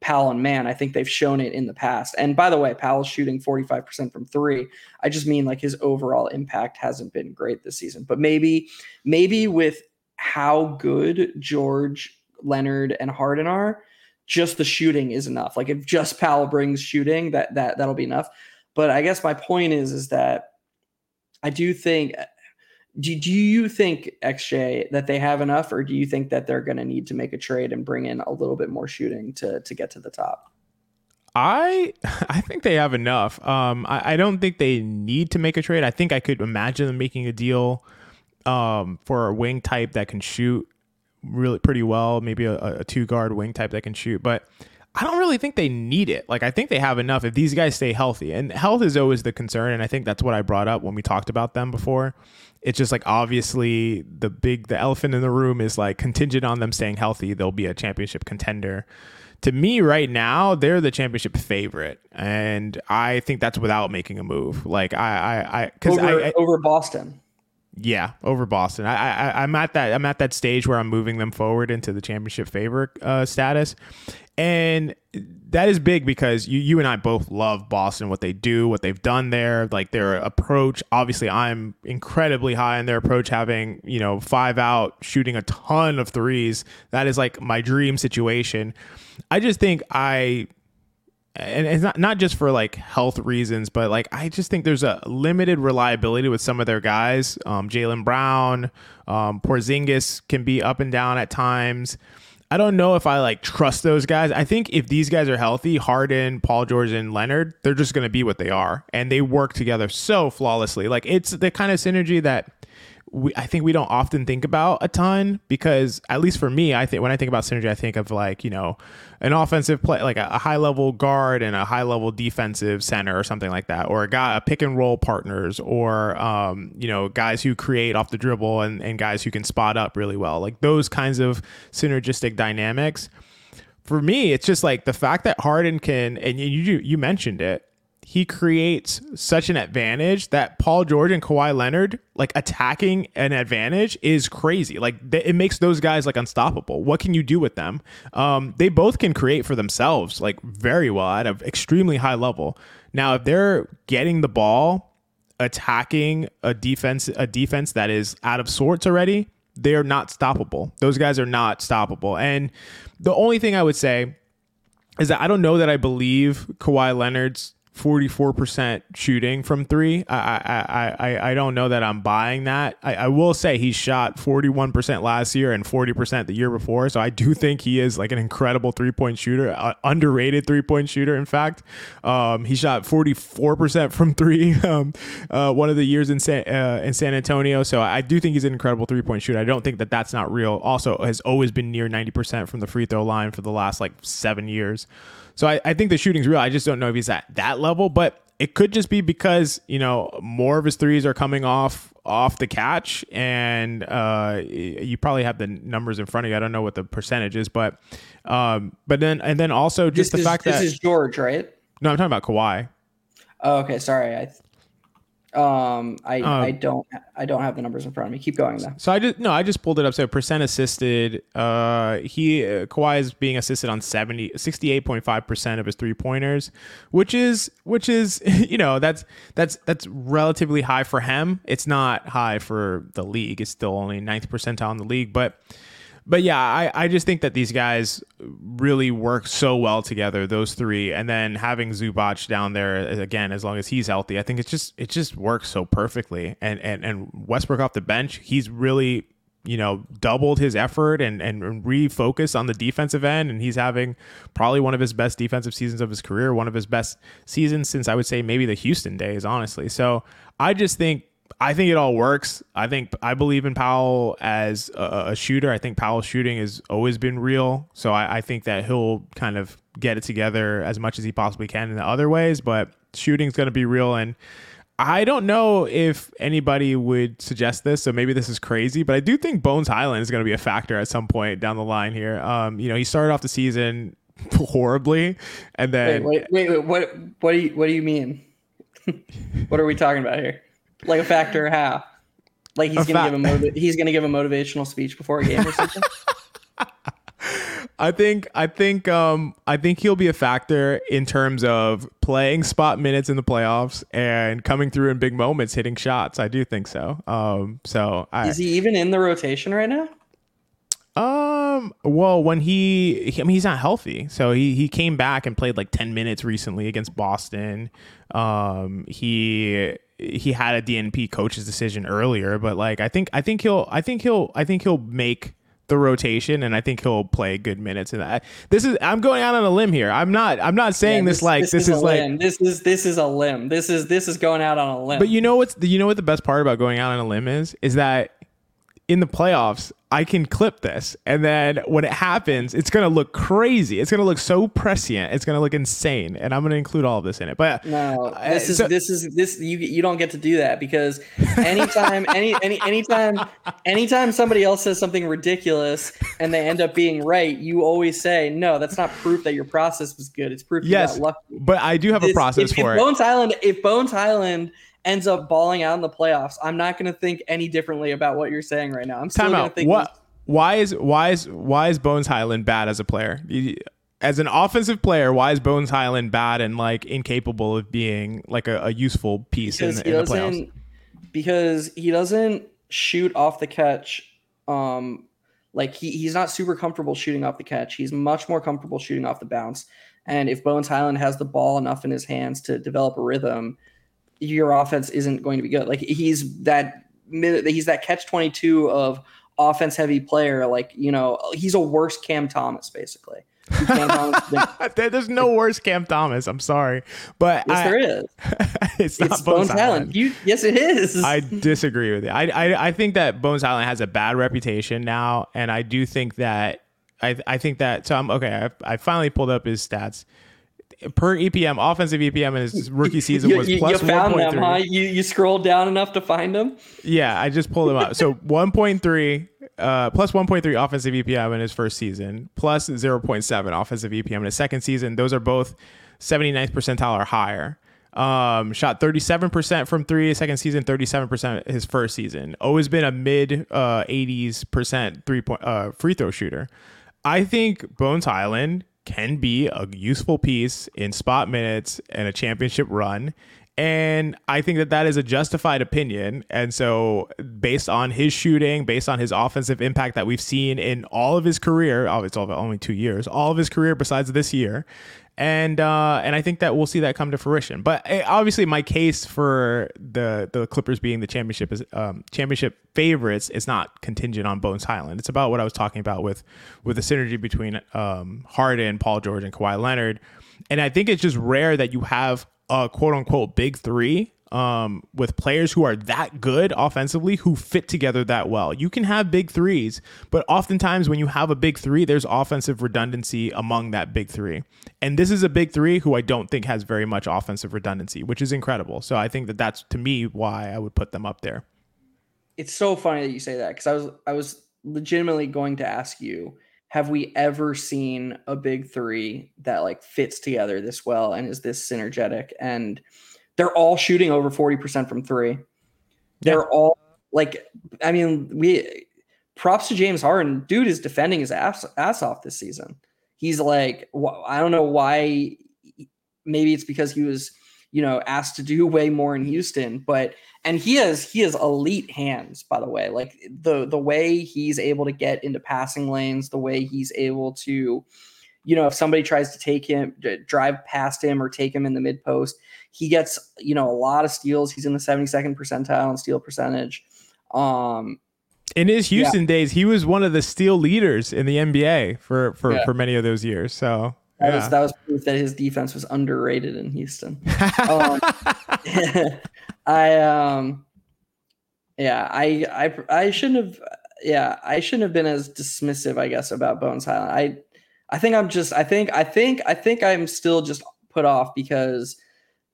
Powell and Mann. I think they've shown it in the past. And by the way, Powell's shooting 45% from three. I just mean like his overall impact hasn't been great this season. But maybe, maybe with how good George, Leonard, and Harden are, just the shooting is enough. Like if just Powell brings shooting, that that that'll be enough. But I guess my point is is that I do think Do, do you think XJ that they have enough, or do you think that they're going to need to make a trade and bring in a little bit more shooting to to get to the top? I I think they have enough. Um, I, I don't think they need to make a trade. I think I could imagine them making a deal um, for a wing type that can shoot really pretty well, maybe a, a two guard wing type that can shoot. But I don't really think they need it. Like I think they have enough if these guys stay healthy. And health is always the concern. And I think that's what I brought up when we talked about them before. It's just like obviously the big the elephant in the room is like contingent on them staying healthy. They'll be a championship contender. To me, right now, they're the championship favorite, and I think that's without making a move. Like I, I, I, because over, I, I, over Boston. Yeah, over Boston. I, I I'm at that I'm at that stage where I'm moving them forward into the championship favorite uh, status, and that is big because you you and I both love Boston, what they do, what they've done there, like their approach. Obviously, I'm incredibly high in their approach, having you know five out, shooting a ton of threes. That is like my dream situation. I just think I and it's not not just for like health reasons, but like I just think there's a limited reliability with some of their guys. Um, Jaylen Brown, um, Porzingis can be up and down at times. I don't know if I like trust those guys. I think if these guys are healthy, Harden, Paul George, and Leonard, they're just going to be what they are, and they work together so flawlessly. Like it's the kind of synergy that we, I think we don't often think about a ton because at least for me, I think when I think about synergy, I think of like you know an offensive play, like a, a high level guard and a high level defensive center or something like that, or a guy a pick and roll partners, or um, you know guys who create off the dribble and, and guys who can spot up really well, like those kinds of synergistic dynamics. For me, it's just like the fact that Harden can, and you you mentioned it, he creates such an advantage that Paul George and Kawhi Leonard like attacking an advantage is crazy. Like it makes those guys like unstoppable. What can you do with them? Um, they both can create for themselves like very well at an extremely high level. Now, if they're getting the ball, attacking a defense, a defense that is out of sorts already, they're not stoppable. Those guys are not stoppable. And the only thing I would say is that I don't know that I believe Kawhi Leonard's 44% shooting from three. I, I, I, I don't know that I'm buying that. I, I will say he shot 41% last year and 40% the year before. So I do think he is like an incredible three point shooter, uh, underrated three point shooter. In fact, um, he shot 44% from three um, uh, one of the years in San, uh, in San Antonio. So I do think he's an incredible three point shooter. I don't think that that's not real. Also, has always been near 90% from the free throw line for the last like seven years. So I, I think the shooting's real. I just don't know if he's at that level, but it could just be because you know more of his threes are coming off off the catch, and uh, you probably have the numbers in front of you. I don't know what the percentage is, but um, but then and then also just this the fact is, that this is George, right? No, I'm talking about Kawhi. Oh, okay, sorry. I um, I Uh, I don't I don't have the numbers in front of me. Keep going though. So I just no, I just pulled it up. So percent assisted. Uh, he uh, Kawhi is being assisted on 70, 68.5 percent of his three pointers, which is which is you know that's that's that's relatively high for him. It's not high for the league. It's still only ninth percentile in the league, but but yeah, I, I just think that these guys really work so well together, those three, and then having Zubac down there uh, again, as long as he's healthy, I think it's just it just works so perfectly. And and and Westbrook off the bench, he's really you know doubled his effort and and refocused on the defensive end, and he's having probably one of his best defensive seasons of his career, one of his best seasons since I would say maybe the Houston days, honestly. So I just think I think it all works. I think I believe in Powell as a, a shooter. I think Powell's shooting has always been real. So I, I, think that he'll kind of get it together as much as he possibly can in the other ways. But shooting's going to be real. And I don't know if anybody would suggest this. So maybe this is crazy, but I do think Bones Hyland is going to be a factor at some point down the line here. Um, you know, he started off the season horribly, and then wait, wait, wait, wait what? What do you what do you mean? what are we talking about here? Like a factor half. Like he's gonna fa- give a motiv- he's gonna give a motivational speech before a game or something. I think I think um I think he'll be a factor in terms of playing spot minutes in the playoffs and coming through in big moments, hitting shots. I do think so. Um, so I, is he even in the rotation right now? Um. Well, when he, I mean, he's not healthy, so he he came back and played like ten minutes recently against Boston. Um. He he had a DNP coach's decision earlier, but like I think I think he'll I think he'll I think he'll make the rotation and I think he'll play good minutes in that. This is I'm going out on a limb here. I'm not I'm not saying yeah, this, this, like this, this is, is like limb. this is this is a limb. This is this is going out on a limb. But you know what's you know what the best part about going out on a limb is is that in the playoffs, I can clip this. And then when it happens, it's going to look crazy. It's going to look so prescient. It's going to look insane. And I'm going to include all of this in it. But no, uh, this is, so, this is, this, you, you don't get to do that because anytime, any, any, anytime, anytime somebody else says something ridiculous and they end up being right, you always say, no, that's not proof that your process was good. It's proof yes, you got lucky. But I do have this, a process if, for if it. Bones Hyland, if Bones Hyland, ends up balling out in the playoffs, I'm not going to think any differently about what you're saying right now. I'm still going to think. What? Why is why is why is Bones Hyland bad as a player? As an offensive player, why is Bones Hyland bad and like incapable of being like a, a useful piece in, in the playoffs? Because he doesn't shoot off the catch. Um, like he, he's not super comfortable shooting off the catch. He's much more comfortable shooting off the bounce. And if Bones Hyland has the ball enough in his hands to develop a rhythm, your offense isn't going to be good. Like he's that he's that catch 22 of offense heavy player. Like, you know, he's a worse Cam Thomas basically. Cam Thomas There's no worse Cam Thomas. I'm sorry, but yes, I, there is. it's not it's Bones, Bones Hyland. You, yes, it is. I disagree with you. I, I I think that Bones Hyland has a bad reputation now, and I do think that I I think that so I'm okay. I, I finally pulled up his stats per EPM, offensive EPM in his rookie season was you, plus you found 1. them, huh? You you scrolled down enough to find them? Yeah, I just pulled them up. So 1.3 uh, plus 1.3 offensive EPM in his first season, plus 0.7 offensive EPM in his second season. Those are both 79th percentile or higher. Um, shot 37% from three second season, 37% his first season. Always been a mid uh, 80s percent three point uh, free throw shooter. I think Bones Hyland can be a useful piece in spot minutes and a championship run. And I think that that is a justified opinion. And so, based on his shooting, based on his offensive impact that we've seen in all of his career, oh, it's only two years, all of his career besides this year, and uh, and I think that we'll see that come to fruition. But eh, obviously, my case for the the Clippers being the championship is um, championship favorites is not contingent on Bones Hyland. It's about what I was talking about with with the synergy between um, Harden, Paul George, and Kawhi Leonard. And I think it's just rare that you have a quote unquote big three um, with players who are that good offensively who fit together that well. You can have big threes, but oftentimes when you have a big three, there's offensive redundancy among that big three. And this is a big three who I don't think has very much offensive redundancy, which is incredible. So I think that that's to me why I would put them up there. It's so funny that you say that because I was I was legitimately going to ask you have we ever seen a big three that like fits together this well and is this synergetic and they're all shooting over 40% from three. They're all like, I mean, we props to James Harden. Dude is defending his ass, ass off this season. He's like, I don't know why. Maybe it's because he was, you know, asked to do way more in Houston, but and he has he has elite hands, by the way. Like the the way he's able to get into passing lanes, the way he's able to, you know, if somebody tries to take him, drive past him or take him in the mid post, he gets, you know, a lot of steals. He's in the 72nd percentile in steal percentage. Um, in his Houston yeah. days, he was one of the steal leaders in the NBA for for, yeah. for many of those years. So that yeah. was that was proof that his defense was underrated in Houston. um, I um yeah, I I I shouldn't have yeah, I shouldn't have been as dismissive, I guess, about Bones Hyland. I I think I'm just I think I think I think I'm still just put off because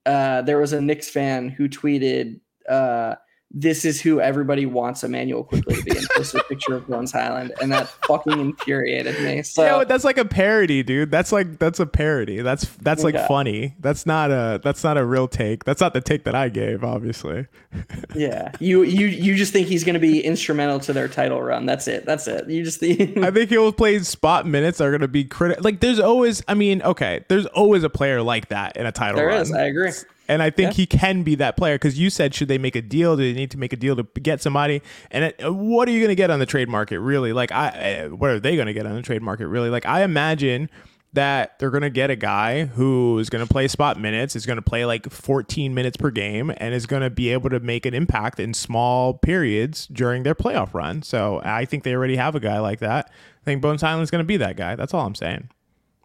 uh, there was a Knicks fan who tweeted, uh, "This is who everybody wants Immanuel Quickley to be," and posted a picture of Bones Hyland, and that fucking infuriated me. So yeah, that's like a parody, dude. That's like that's a parody. That's that's like yeah. funny. That's not a that's not a real take. That's not the take that I gave, obviously. yeah, you you you just think he's going to be instrumental to their title run. That's it. That's it. You just think. I think he'll play spot minutes are going to be critical. Like there's always, I mean, okay, there's always a player like that in a title. There run. is. I agree. And I think yeah. he can be that player because you said, should they make a deal? Do they need to make a deal to get somebody? And it, what are you going to get on the trade market, really? Like, I, eh, what are they going to get on the trade market, really? Like, I imagine that they're going to get a guy who is going to play spot minutes, is going to play like 14 minutes per game, and is going to be able to make an impact in small periods during their playoff run. So I think they already have a guy like that. I think Bones Hyland is going to be that guy. That's all I'm saying.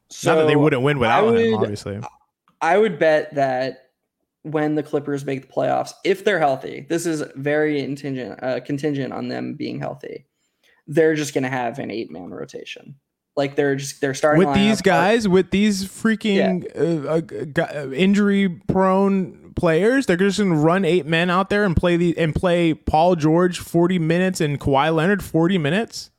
So Not that they wouldn't win without would, him, obviously. I would bet that when the Clippers make the playoffs, if they're healthy, this is very contingent, uh, contingent on them being healthy. They're just going to have an eight man rotation. Like they're just they're starting with these guys, with these freaking yeah. uh, uh, injury prone players. They're just gonna run eight men out there and play the and play Paul George forty minutes and Kawhi Leonard forty minutes.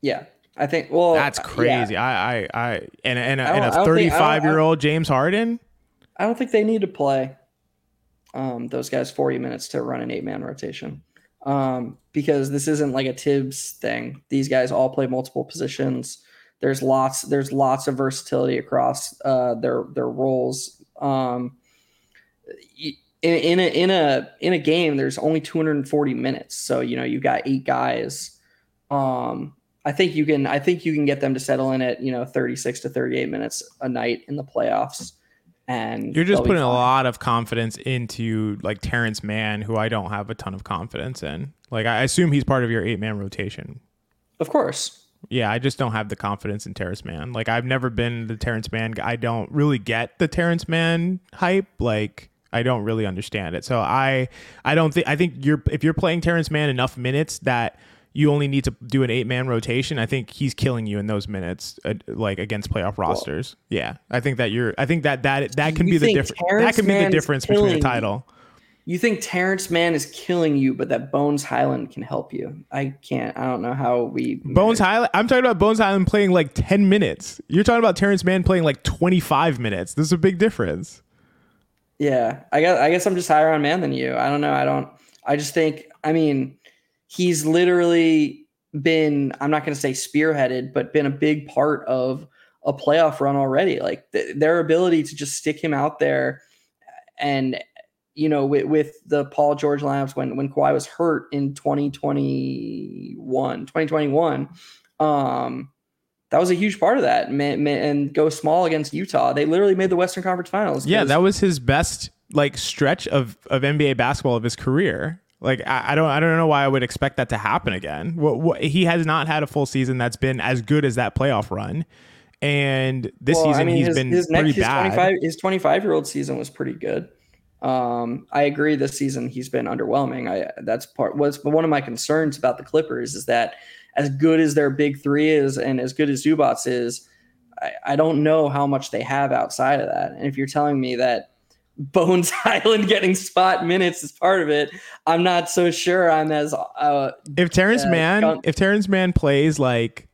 Yeah, I think. Well, that's crazy. Yeah. I, I, I, and and, and a thirty-five year old James Harden. I don't think they need to play um, those guys forty minutes to run an eight-man rotation um, because this isn't like a Thibs thing. These guys all play multiple positions. There's lots. There's lots of versatility across uh, their their roles. Um, in, in a in a in a game, there's only 240 minutes, so you know you got eight guys. Um, I think you can I think you can get them to settle in at, you know, 36 to 38 minutes a night in the playoffs. And you're just putting a lot of confidence into like Terance Mann, who I don't have a ton of confidence in. Like I assume he's part of your eight man rotation. Of course. Yeah, I just don't have the confidence in Terance Mann. Like I've never been the Terance Mann. I don't really get the Terance Mann hype. Like I don't really understand it. So I I don't think I think you're if you're playing Terance Mann enough minutes that you only need to do an eight man rotation. I think he's killing you in those minutes, uh, like against playoff rosters. Yeah, I think that you're. I think that that that can be the difference. That can be the difference between a title. You think Terance Mann is killing you, but that Bones Hyland can help you. I can't. I don't know how we. Bones Hyland. I'm talking about Bones Hyland playing like 10 minutes. You're talking about Terance Mann playing like 25 minutes. There's a big difference. Yeah, I guess. I guess I'm just higher on Mann than you. I don't know. I don't. I just think. I mean he's literally been i'm not going to say spearheaded but been a big part of a playoff run already. Like th- their ability to just stick him out there and you know with, with the paul george lineups when when Kawhi was hurt in 2021 2021 um that was a huge part of that. And go small against utah. They literally made the western conference finals yeah that was his best like stretch of of nba basketball of his career like I, I, don't I don't know why I would expect that to happen again. What, what, he has not had a full season that's been as good as that playoff run. And this well, season I mean, he's his, been his pretty next, his bad. 25, his 25 year old season was pretty good. Um, I agree. This season he's been underwhelming. I that's part was but one of my concerns about the Clippers is that as good as their big three is and as good as Zubac is, I, I don't know how much they have outside of that. And if you're telling me that Bones Hyland getting spot minutes is part of it. I'm not so sure I'm as uh, if Terance uh, Mann if Terance Mann plays like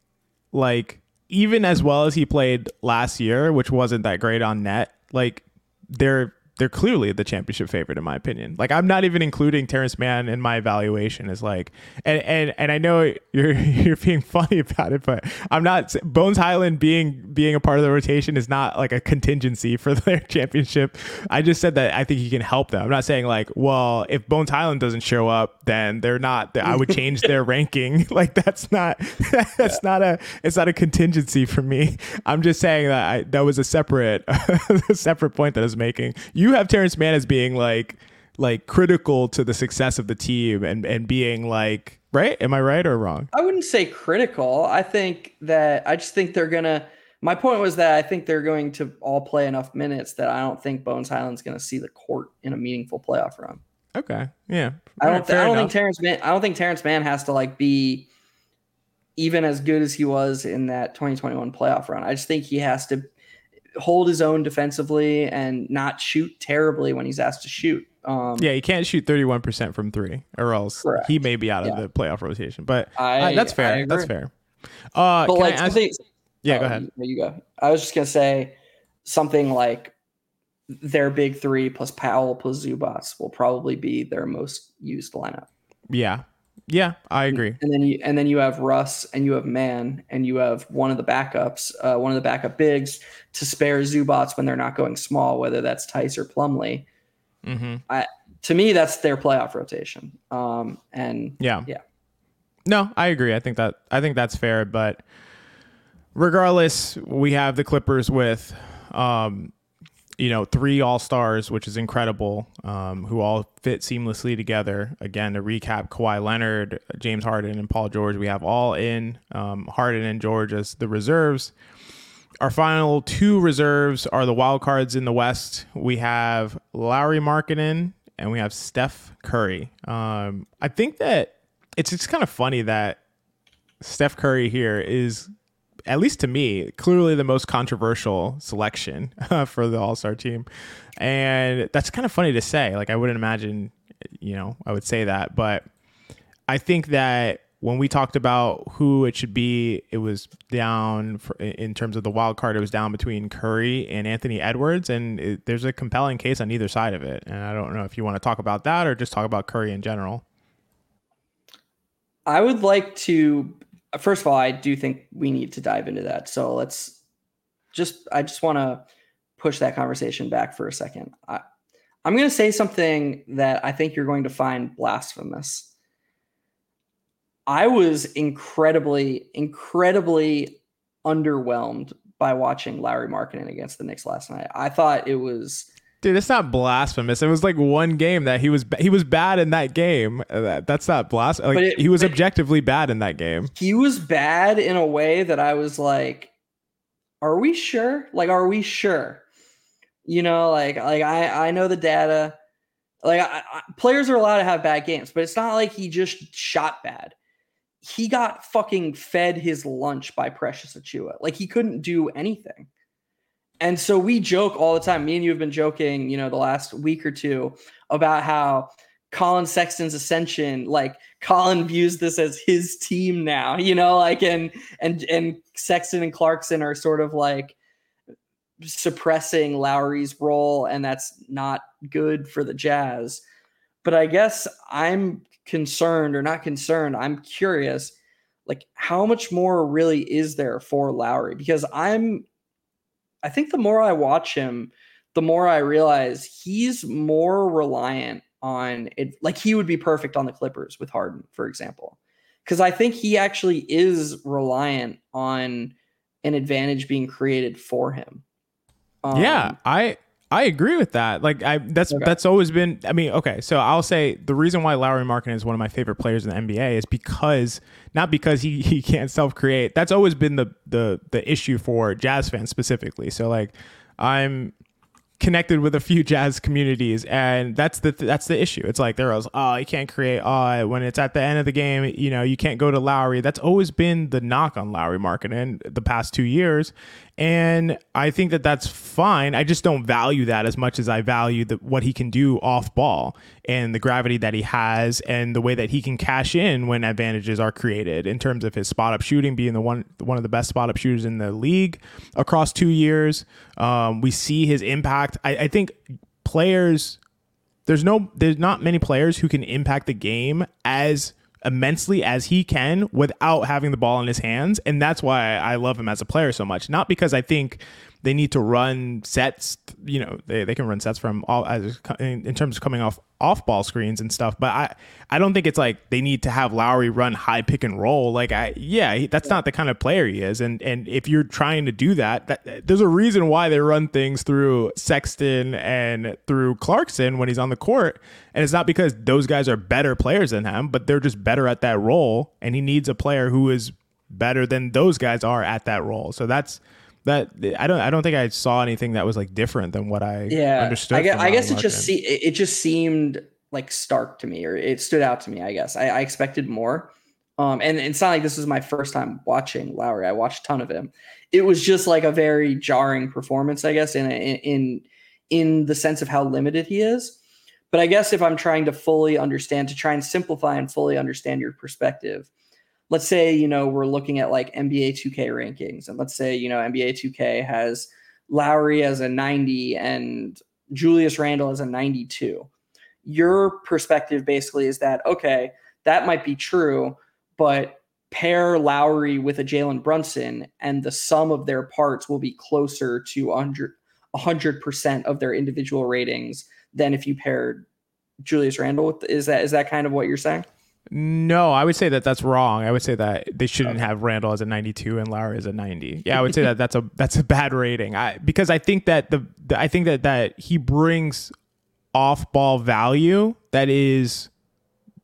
like even as well as he played last year, which wasn't that great on net, like they're they're clearly the championship favorite in my opinion. Like I'm not even including Terance Mann in my evaluation as like and and and I know you're you're being funny about it, but I'm not Bones Hyland being being a part of the rotation is not like a contingency for their championship. I just said that I think he can help them. I'm not saying like, well, if Bones Hyland doesn't show up, then they're not I would change their ranking. Like that's not that's yeah. not a it's not a contingency for me. I'm just saying that I, that was a separate a separate point that I was making. You you have Terance Mann as being like like critical to the success of the team and and being like right? Am i right or wrong? I wouldn't say critical. I think that i just think they're gonna my point was that i think they're going to all play enough minutes that i don't think bones hyland's gonna see the court in a meaningful playoff run. Okay. Yeah. I don't, th- I don't think terance mann i don't think terance mann has to like be even as good as he was in that 2021 playoff run. I just think he has to hold his own defensively and not shoot terribly when he's asked to shoot. Um, yeah, he can't shoot 31% from three, or else correct. he may be out of yeah. the playoff rotation. But I, uh, that's fair. That's fair. Uh, but like, ask, yeah, go oh, ahead. There you go. I was just gonna say something like their big three plus Powell plus Zubac will probably be their most used lineup. Yeah, yeah, I agree. And then you and then you have Russ and you have Mann and you have one of the backups, uh, one of the backup bigs to spare Zubac when they're not going small, whether that's Theis or Plumlee. Mm-hmm. I, to me, that's their playoff rotation. Um, and yeah, yeah. No, I agree. I think that I think that's fair, but regardless, we have the Clippers with, um, you know, three All Stars, which is incredible, um, who all fit seamlessly together. Again, to recap, Kawhi Leonard, James Harden, and Paul George, we have all in um, Harden and George as the reserves. Our final two reserves are the wild cards in the West. We have Lauri Markkanen and we have Steph Curry. Um, I think that it's just kind of funny that Steph Curry here is at least to me, clearly the most controversial selection uh, for the All Star team, and that's kind of funny to say. Like I wouldn't imagine, you know, I would say that, but I think that when we talked about who it should be, it was down for, in terms of the wild card. It was down between Curry and Anthony Edwards, and it, there's a compelling case on either side of it. And I don't know if you want to talk about that or just talk about Curry in general. I would like to. First of all, I do think we need to dive into that. So let's just. I just want to push that conversation back for a second. I, I'm going to say something that I think you're going to find blasphemous I was incredibly, incredibly underwhelmed by watching Lauri Markkanen against the Knicks last night. I thought it was Dude, it's not blasphemous. It was like one game that he was he was bad in that game. Uh, that's not blasphemous. Like, he was objectively bad in that game. He was bad in a way that I was like, "Are we sure? Like, are we sure?" You know, like like I I know the data. Like I, I, players are allowed to have bad games, but it's not like he just shot bad he got fucking fed his lunch by Precious Achiuwa. Like he couldn't do anything. And so we joke all the time. Me and you have been joking, you know, the last week or two about how Collin Sexton's ascension, like Collin views this as his team now, you know, like and and and Sexton and Clarkson are sort of like suppressing Lauri's role, and that's not good for the Jazz. But I guess I'm concerned or not concerned. I'm curious, like how much more really is there for Lauri? Because I'm, I think the more I watch him, the more I realize he's more reliant on it. Like he would be perfect on the Clippers with Harden, for example, because I think he actually is reliant on an advantage being created for him. Um, yeah, I I agree with that. Like I that's okay. that's always been I mean, okay, so I'll say the reason why Lauri Markkanen is one of my favorite players in the NBA is because not because he he can't self-create. That's always been the the the issue for jazz fans specifically. So like I'm connected with a few jazz communities and that's the that's the issue it's like they're always oh you can't create oh when it's at the end of the game you know you can't go to Lauri. that's always been the knock on Lauri Markkanen the past two years and I think that that's fine. I just don't value that as much as I value the, what he can do off ball and the gravity that he has and the way that he can cash in when advantages are created in terms of his spot up shooting being the one one of the best spot up shooters in the league across two years. Um, we see his impact. I, I think players there's no there's not many players who can impact the game as immensely as he can without having the ball in his hands. And that's why I love him as a player so much. Not because I think they need to run sets, you know, they, they can run sets from all as in terms of coming off off ball screens and stuff. But I, I don't think it's like they need to have Lauri run high pick and roll. Like I, yeah, that's not the kind of player he is. And and if you're trying to do that, that there's a reason why they run things through Sexton and through Clarkson when he's on the court. And it's not because those guys are better players than him, but they're just better at that role. And he needs a player who is better than those guys are at that role. So that's that I don't I don't think I saw anything that was like different than what I yeah understood. I guess, I guess it just see it just seemed like stark to me, or it stood out to me. I guess I, I expected more. Um, and it's not like this was my first time watching Lauri. I watched a ton of him. It was just like a very jarring performance, I guess, in in in the sense of how limited he is. But I guess if I'm trying to fully understand, to try and simplify and fully understand your perspective, let's say you know we're looking at like NBA 2K rankings, and let's say you know NBA 2K has Lauri as a 90 and Julius Randle as a 92. Your perspective basically is that okay, that might be true, but pair Lauri with a Jalen Brunson, and the sum of their parts will be closer to 100 100% of their individual ratings than if you paired Julius Randle with is that is that kind of what you're saying? No, I would say that that's wrong. I would say that they shouldn't okay. have Randle as a 92 and Lauri as a 90. Yeah, I would say that that's a that's a bad rating. I because I think that the, the I think that that he brings off ball value that is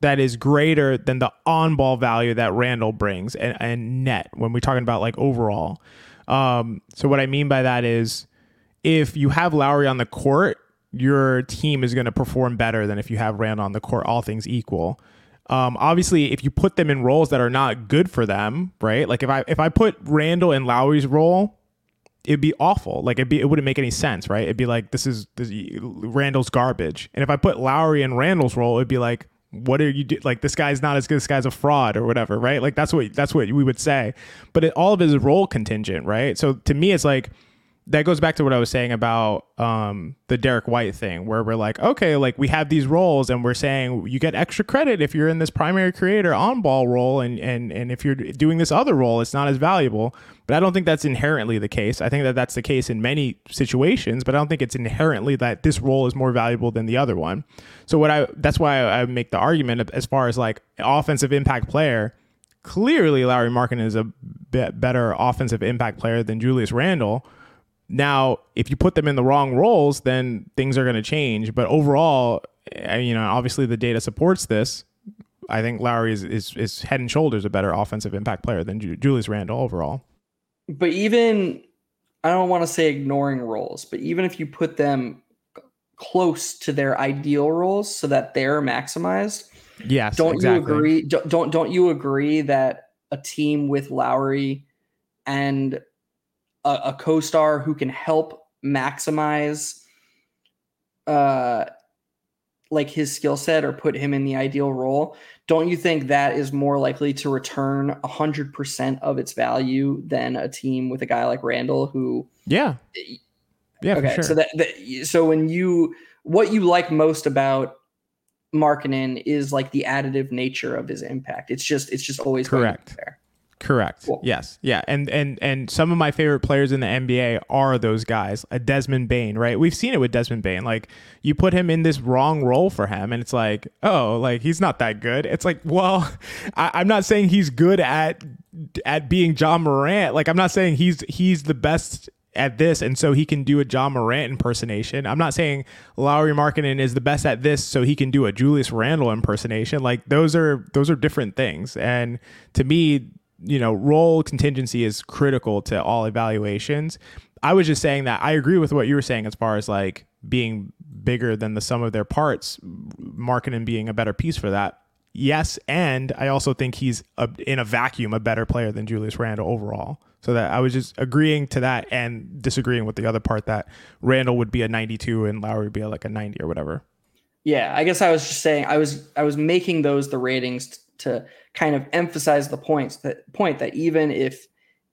that is greater than the on ball value that Randle brings and, and net when we're talking about like overall. Um, so what I mean by that is if you have Lauri on the court, your team is going to perform better than if you have Randle on the court, all things equal. Um, obviously, if you put them in roles that are not good for them, right? Like if I if I put Randle in Lauri's role, it'd be awful. Like it'd be it wouldn't make any sense, right? It'd be like this is this, Randle's garbage. And if I put Lauri in Randle's role, it'd be like what are you do? like this guy's not as good this guy's a fraud or whatever right like that's what that's what we would say but it, all of it is role contingent right so to me it's like that goes back to what I was saying about um, the Derrick White thing, where we're like, okay, like we have these roles, and we're saying you get extra credit if you're in this primary creator on ball role, and and and if you're doing this other role, it's not as valuable. But I don't think that's inherently the case. I think that that's the case in many situations, but I don't think it's inherently that this role is more valuable than the other one. So what I that's why I make the argument as far as like offensive impact player. Clearly, Lauri Markkanen is a better offensive impact player than Julius Randle now, if you put them in the wrong roles, then things are going to change. But overall, eh, you know, obviously the data supports this. I think Lauri is, is, is head and shoulders a better offensive impact player than Julius Randle overall. But even, I don't want to say ignoring roles, but even if you put them close to their ideal roles so that they're maximized, yes, don't exactly. you agree? Don't, don't don't you agree that a team with Lauri and a, a co-star who can help maximize uh like his skill set or put him in the ideal role don't you think that is more likely to return 100% of its value than a team with a guy like Randle who yeah. Yeah okay sure. so that, that so when you what you like most about Markkanen is like the additive nature of his impact. It's just it's just always correct. there Correct. Cool. Yes. Yeah. And and and some of my favorite players in the NBA are those guys. A Desmond Bane, right? We've seen it with Desmond Bane. Like you put him in this wrong role for him, and it's like, oh, like he's not that good. It's like, well, I, am not saying he's good at at being Ja Morant. Like I'm not saying he's he's the best at this and so he can do a Ja Morant impersonation. I'm not saying Lauri Markkanen is the best at this so he can do a Julius Randle impersonation. Like those are those are different things. And to me, you know, role contingency is critical to all evaluations. I was just saying that I agree with what you were saying as far as like being bigger than the sum of their parts, Markkanen being a better piece for that. Yes, and I also think he's a, in a vacuum a better player than Julius Randle overall. So that I was just agreeing to that and disagreeing with the other part that Randle would be a 92 and Lauri would be like a 90 or whatever. Yeah, I guess I was just saying I was I was making those the ratings to kind of emphasize the points that point that even if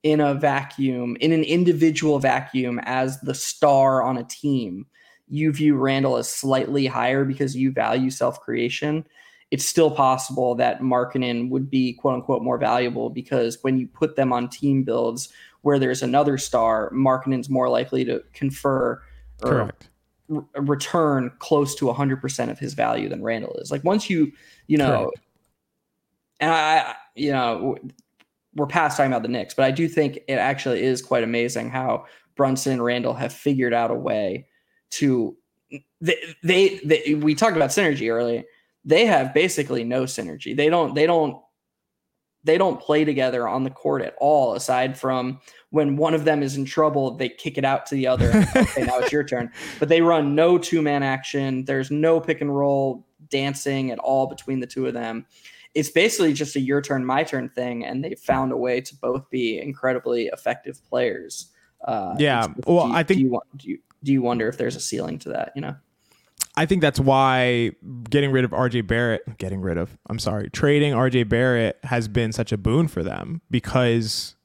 in a vacuum, in an individual vacuum as the star on a team, you view Randle as slightly higher because you value self-creation, it's still possible that Markkanen would be quote unquote more valuable because when you put them on team builds where there's another star, Markkanen's more likely to confer or Correct. return close to 100% of his value than Randle is. Like once you, you know, Correct and I, you know, we're past talking about the Knicks, but I do think it actually is quite amazing how Brunson and Randle have figured out a way to they, they, they we talked about synergy earlier. They have basically no synergy. They don't they don't they don't play together on the court at all aside from when one of them is in trouble they kick it out to the other okay now it's your turn but they run no two man action there's no pick and roll dancing at all between the two of them it's basically just a your turn, my turn thing, and they found a way to both be incredibly effective players. Uh, yeah, well, you, I think do you, do you do you wonder if there's a ceiling to that? You know, I think that's why getting rid of RJ Barrett, getting rid of, I'm sorry, trading RJ Barrett has been such a boon for them because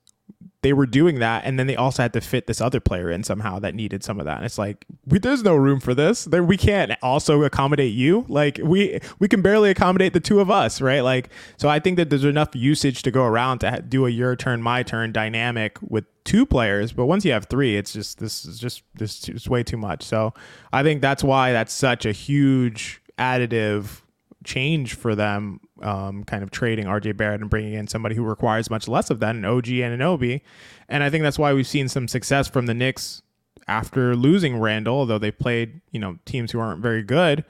they were doing that and then they also had to fit this other player in somehow that needed some of that. And it's like we, there's no room for this. There we can't also accommodate you. Like we we can barely accommodate the two of us right? Like so i think that there's enough usage to go around to do a your turn my turn dynamic with two players but once you have three it's just this is just this is way too much. So i think that's why that's such a huge additive change for them um, kind of trading RJ Barrett and bringing in somebody who requires much less of that, an OG Anunoby. And I think that's why we've seen some success from the Knicks after losing Randle, although they played, you know, teams who aren't very good.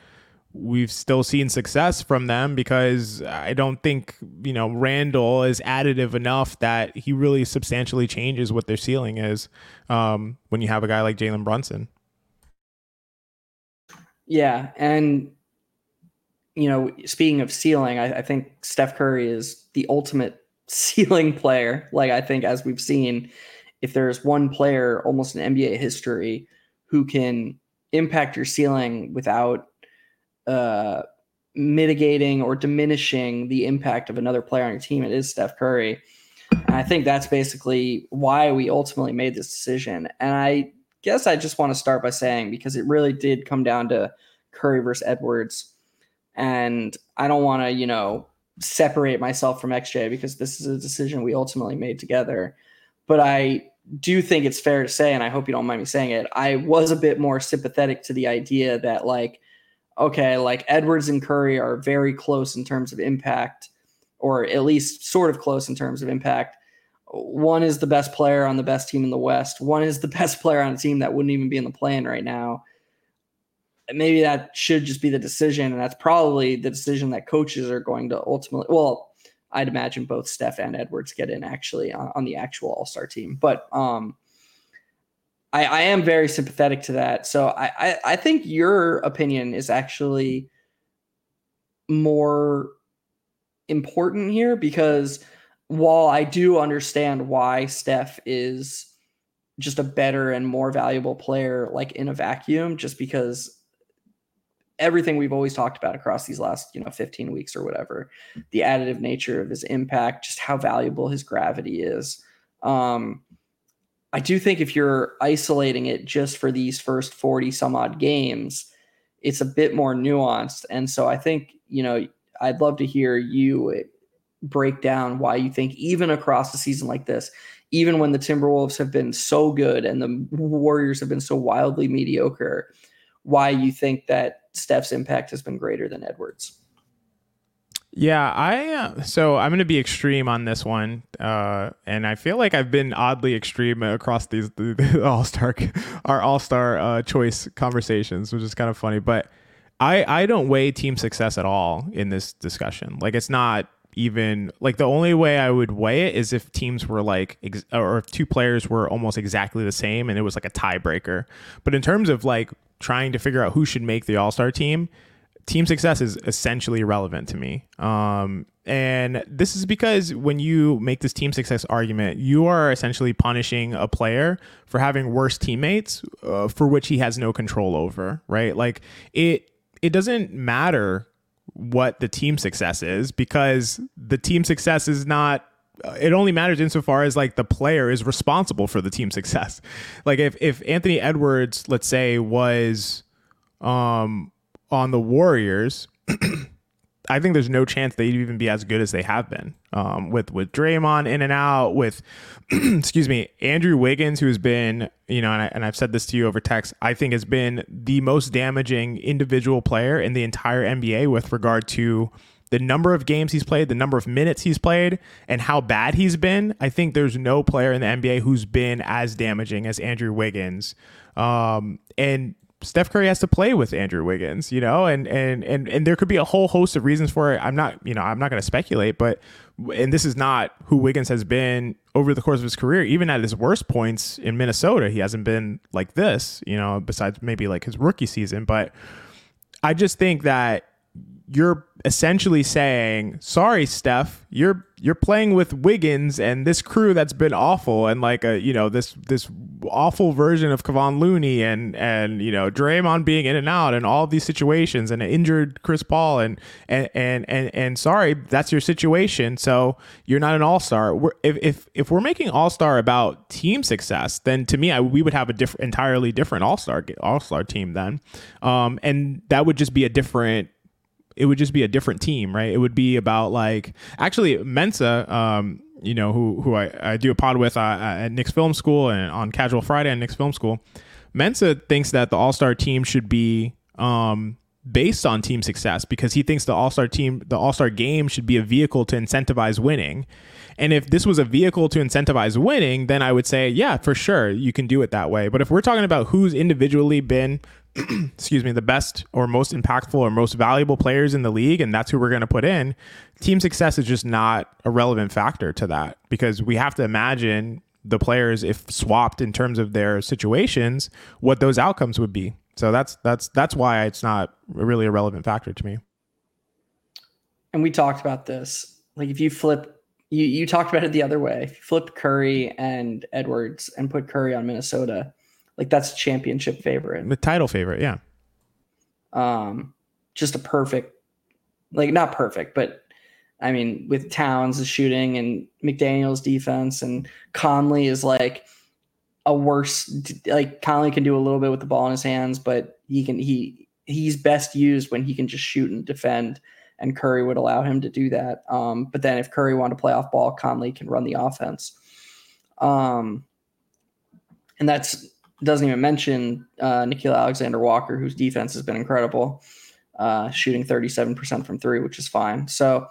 We've still seen success from them because I don't think, you know, Randle is additive enough that he really substantially changes what their ceiling is um, when you have a guy like Jalen Brunson. Yeah. And you know, speaking of ceiling, I, I, think Steph Curry is the ultimate ceiling player. Like I think, as we've seen, if there's one player almost in NBA history who can impact your ceiling without uh, mitigating or diminishing the impact of another player on your team, it is Steph Curry. And I think that's basically why we ultimately made this decision. And I guess I just want to start by saying because it really did come down to Curry versus Edwards and I don't want to, you know, separate myself from XJ because this is a decision we ultimately made together. But I do think it's fair to say, and I hope you don't mind me saying it, I was a bit more sympathetic to the idea that, like, okay, like Edwards and Curry are very close in terms of impact, or at least sort of close in terms of impact. One is the best player on the best team in the West. One is the best player on a team that wouldn't even be in the plan right now maybe that should just be the decision. And that's probably the decision that coaches are going to ultimately, well, I'd imagine both Steph and Edwards get in actually on, on the actual All Star team. But um, I, I, am very sympathetic to that. So I, I, I think your opinion is actually more important here because while I do understand why Steph is just a better and more valuable player, like in a vacuum, just because everything we've always talked about across these last you know 15 weeks or whatever. The additive nature of his impact just how valuable his gravity is. Um i do think if you're isolating it just for these first 40 some odd games it's a bit more nuanced. And so i think you know i'd love to hear you break down why you think even across a season like this even when the timberwolves have been so good and the warriors have been so wildly mediocre why you think that Steph's impact has been greater than Edwards. Yeah, I uh, so I'm going to be extreme on this one, uh, and I feel like I've been oddly extreme across these the, the All Star our All Star uh, choice conversations, which is kind of funny. But I I don't weigh team success at all in this discussion. Like it's not even like the only way I would weigh it is if teams were like ex- or if two players were almost exactly the same and it was like a tiebreaker. But in terms of like trying to figure out who should make the All Star team, team success is essentially irrelevant to me. Um, and this is because when you make this team success argument, you are essentially punishing a player for having worse teammates uh, for which he has no control over, right? Like it it doesn't matter what the team success is because the team success is not it only matters insofar as like the player is responsible for the team success. Like if if Anthony Edwards, let's say, was um on the Warriors, I think there's no chance they'd even be as good as they have been. Um, with with Draymond in and out, with excuse me, Andrew Wiggins, who's been you know, and, I, and I've said this to you over text, I think has been the most damaging individual player in the entire NBA with regard to the number of games he's played, the number of minutes he's played, and how bad he's been, I think there's no player in the NBA who's been as damaging as Andrew Wiggins. Um, and Steph Curry has to play with Andrew Wiggins, you know, and and and and there could be a whole host of reasons for it. I'm not, you know, I'm not going to speculate, but and this is not who Wiggins has been over the course of his career. Even at his worst points in Minnesota, he hasn't been like this, you know, besides maybe like his rookie season. But I just think that you're essentially saying, "Sorry, Steph, you're you're playing with Wiggins and this crew that's been awful, and like a you know this this awful version of Kevon Looney and and you know Draymond being in and out and all these situations and an injured Chris Paul and and and and, and sorry, that's your situation. So you're not an All Star. If if if we're making All Star about team success, then to me, I, we would have a different, entirely different All Star All Star team then, um, and that would just be a different it would just be a different team, right? It would be about like actually Mensa, um, you know, who who I, I do a pod with uh, at Knicks Film School and on Casual Friday at Knicks Film School. Mensa thinks that the All Star team should be um, based on team success because he thinks the all-star team the all-star game should be a vehicle to incentivize winning and if this was a vehicle to incentivize winning then i would say yeah for sure you can do it that way but if we're talking about who's individually been excuse me the best or most impactful or most valuable players in the league and that's who we're going to put in team success is just not a relevant factor to that because we have to imagine the players if swapped in terms of their situations what those outcomes would be so that's that's that's why it's not really a relevant factor to me. And we talked about this. Like if you flip you you talked about it the other way. If you flipped Curry and Edwards and put Curry on Minnesota, like that's a championship favorite. The title favorite, yeah. Um just a perfect like not perfect, but I mean, with Towns' shooting and McDaniels' defense and Conley is like a worse like Conley can do a little bit with the ball in his hands, but he can he he's best used when he can just shoot and defend, and Curry would allow him to do that. Um, but then if Curry wanted to play off ball, Conley can run the offense. Um, and that's doesn't even mention uh, Nickeil Alexander Walker, whose defense has been incredible, uh, shooting 37% from three, which is fine. So,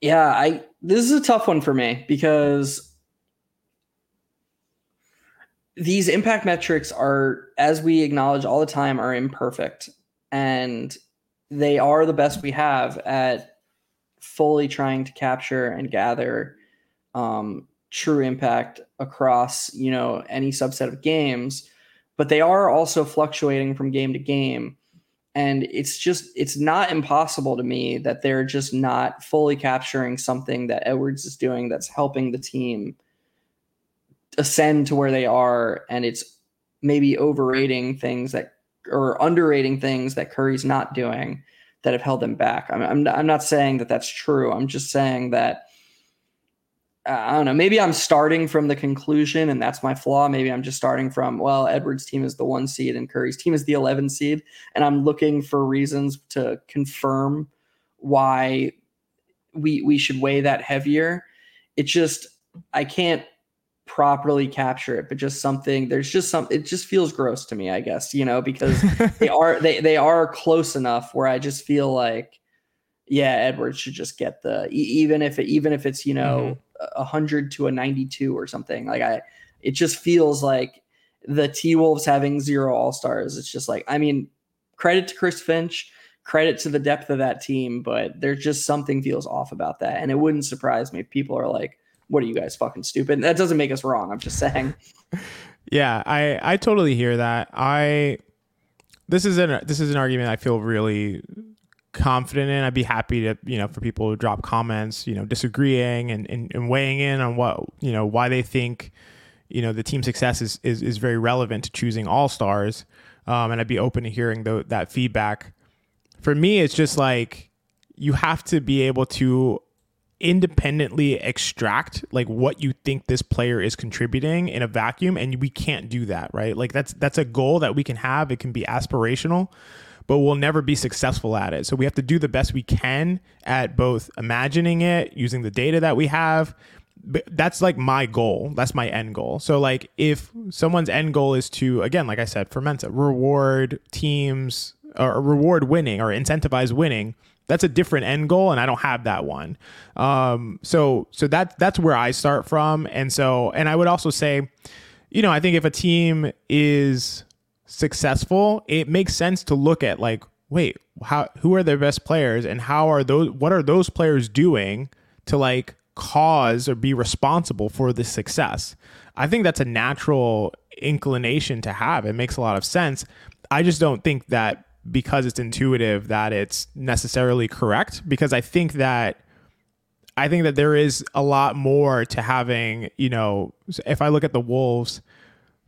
yeah, I this is a tough one for me because these impact metrics are, as we acknowledge all the time, are imperfect. And they are the best we have at fully trying to capture and gather um, true impact across, you know, any subset of games. But they are also fluctuating from game to game. And it's just, it's not impossible to me that they're just not fully capturing something that Edwards is doing that's helping the team ascend to where they are, and it's maybe overrating things that or underrating things that Curry's not doing that have held them back. I'm, I'm, I'm not saying that that's true. I'm just saying that I don't know. Maybe I'm starting from the conclusion, and that's my flaw. Maybe I'm just starting from well, Edwards' team is the one seed and Curry's team is the 11 seed, and I'm looking for reasons to confirm why we we should weigh that heavier. It just I can't properly capture it but just something there's just some it just feels gross to me i guess you know because they are they they are close enough where i just feel like yeah edwards should just get the even if it even if it's you know mm-hmm. a 100 to a 92 or something like i it just feels like the t-wolves having zero all-stars it's just like i mean credit to chris finch credit to the depth of that team but there's just something feels off about that and it wouldn't surprise me if people are like what are you guys fucking stupid? That doesn't make us wrong. I'm just saying. yeah, I I totally hear that. I this is an this is an argument I feel really confident in. I'd be happy to, you know, for people to drop comments, you know, disagreeing and, and, and weighing in on what, you know, why they think, you know, the team success is, is, is very relevant to choosing all stars. Um, and I'd be open to hearing the, that feedback. For me, it's just like you have to be able to independently extract like what you think this player is contributing in a vacuum and we can't do that right? Like that's that's a goal that we can have. It can be aspirational but we'll never be successful at it. So we have to do the best we can at both imagining it using the data that we have but that's like my goal. That's my end goal. So like if someone's end goal is to again like i said for fermenta reward teams or reward winning or incentivize winning that's a different end goal and i don't have that one. Um, so so that that's where i start from. And so and i would also say you know i think if a team is successful it makes sense to look at like wait how who are their best players and how are those what are those players doing to like cause or be responsible for the success? I think that's a natural inclination to have. It makes a lot of sense. I just don't think that because it's intuitive that it's necessarily correct because I think that I think that there is a lot more to having, you know, if I look at the Wolves,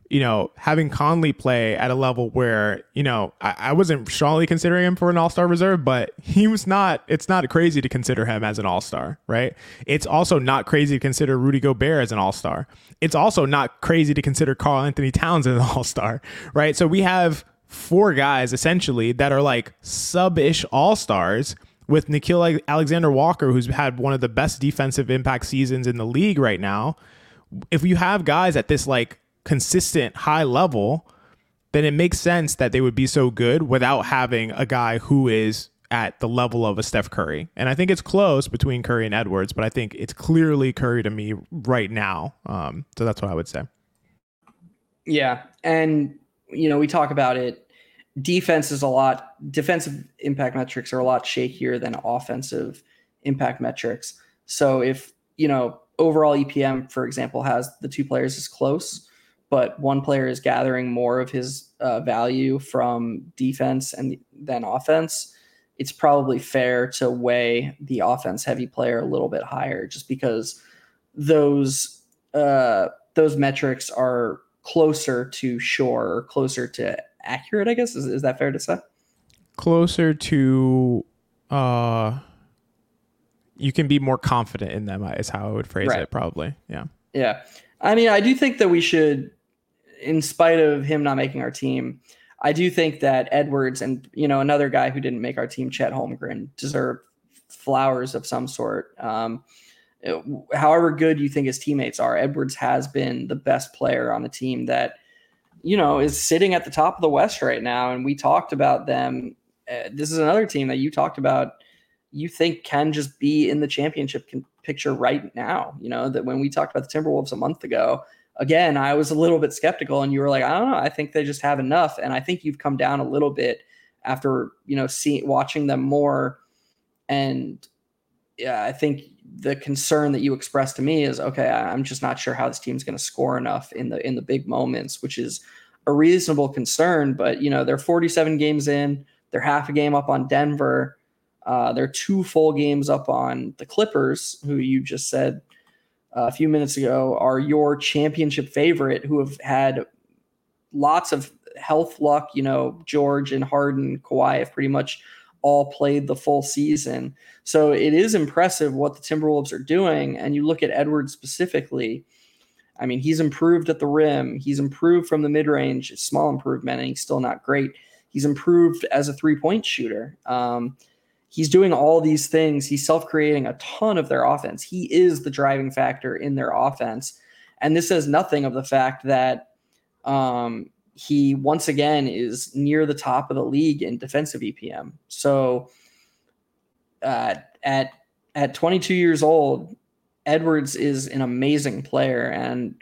you know, having Conley play at a level where, you know, I, I wasn't strongly considering him for an all star reserve, but he was not, it's not crazy to consider him as an all star, right? It's also not crazy to consider Rudy Gobert as an all star. It's also not crazy to consider Karl-Anthony Towns as an all star, right? So we have four guys essentially that are like sub-ish all-stars with Nickeil Alexander Walker, who's had one of the best defensive impact seasons in the league right now. If you have guys at this like consistent high level, then it makes sense that they would be so good without having a guy who is at the level of a Steph Curry. And I think it's close between Curry and Edwards, but I think it's clearly Curry to me right now. Um, so that's what I would say. Yeah. And, you know, we talk about it. Defense is a lot, defensive impact metrics are a lot shakier than offensive impact metrics. So if, you know, overall EPM, for example, has the two players is close, but one player is gathering more of his uh, value from defense and than offense, it's probably fair to weigh the offense heavy player a little bit higher just because those uh, those metrics are closer to shore or closer to accurate i guess? Is, is that fair to say? Closer to uh you can be more confident in them is how i would phrase right. it probably. Yeah. Yeah. I mean i do think that we should in spite of him not making our team I do think that Edwards and you know another guy who didn't make our team, Chet Holmgren, deserve flowers of some sort. Um, however good you think his teammates are, Edwards has been the best player on the team that you know is sitting at the top of the West right now. And we talked about them. Uh, this is another team that you talked about. You think can just be in the championship picture right now. You know that when we talked about the Timberwolves a month ago, again, I was a little bit skeptical, and you were like, I don't know, I think they just have enough, and I think you've come down a little bit after you know seeing watching them more, and yeah, I think the concern that you expressed to me is okay. I'm just not sure how this team's going to score enough in the in the big moments, which is a reasonable concern. But you know, they're 47 games in, they're half a game up on Denver. Uh, they're two full games up on the Clippers, who you just said uh, a few minutes ago are your championship favorite who have had lots of health luck. You know, George and Harden, Kawhi have pretty much all played the full season. So it is impressive what the Timberwolves are doing. And you look at Edwards specifically. I mean, he's improved at the rim. He's improved from the mid range, small improvement, and he's still not great. He's improved as a three point shooter. Um, he's doing all these things. He's self creating a ton of their offense. He is the driving factor in their offense. And this says nothing of the fact that um, he once again is near the top of the league in defensive EPM. So uh, at at 22 years old, Edwards is an amazing player, and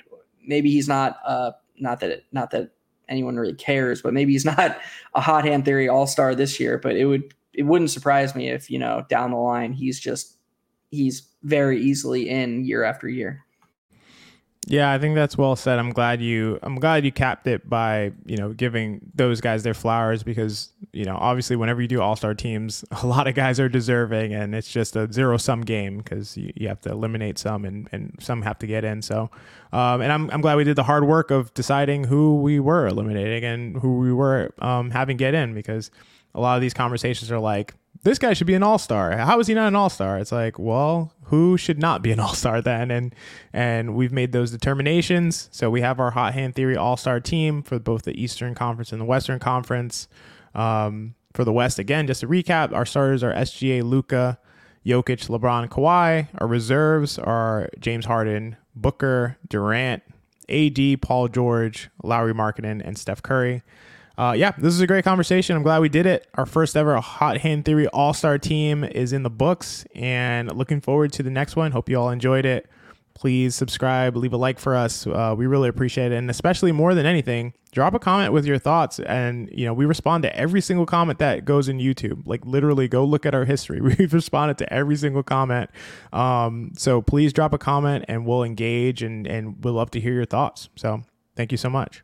maybe he's not uh, not that it, not that anyone really cares, but maybe he's not a hot hand theory all star this year. But it would it wouldn't surprise me if you know down the line he's just he's very easily in year after year. Yeah, I think that's well said. I'm glad you I'm glad you capped it by, you know, giving those guys their flowers because, you know, obviously whenever you do all-star teams, a lot of guys are deserving and it's just a zero-sum game because you, you have to eliminate some and, and some have to get in. So, um, and I'm, I'm glad we did the hard work of deciding who we were eliminating and who we were um, having get in because – a lot of these conversations are like, this guy should be an all star. How is he not an all star? It's like, well, who should not be an all star then? And and we've made those determinations. So we have our hot hand theory all star team for both the Eastern Conference and the Western Conference. Um, for the West, again, just to recap, our starters are SGA, Luka, Jokic, LeBron, Kawhi. Our reserves are James Harden, Booker, Durant, AD, Paul George, Lauri Markkanen, and Steph Curry uh, yeah, this is a great conversation. I'm glad we did it. Our first ever Hot Hand Theory All Star team is in the books, and looking forward to the next one. Hope you all enjoyed it. Please subscribe, leave a like for us. Uh, we really appreciate it, and especially more than anything, drop a comment with your thoughts. And you know, we respond to every single comment that goes in YouTube. Like literally, go look at our history. We've responded to every single comment. Um, so please drop a comment, and we'll engage, and and we'll love to hear your thoughts. So thank you so much.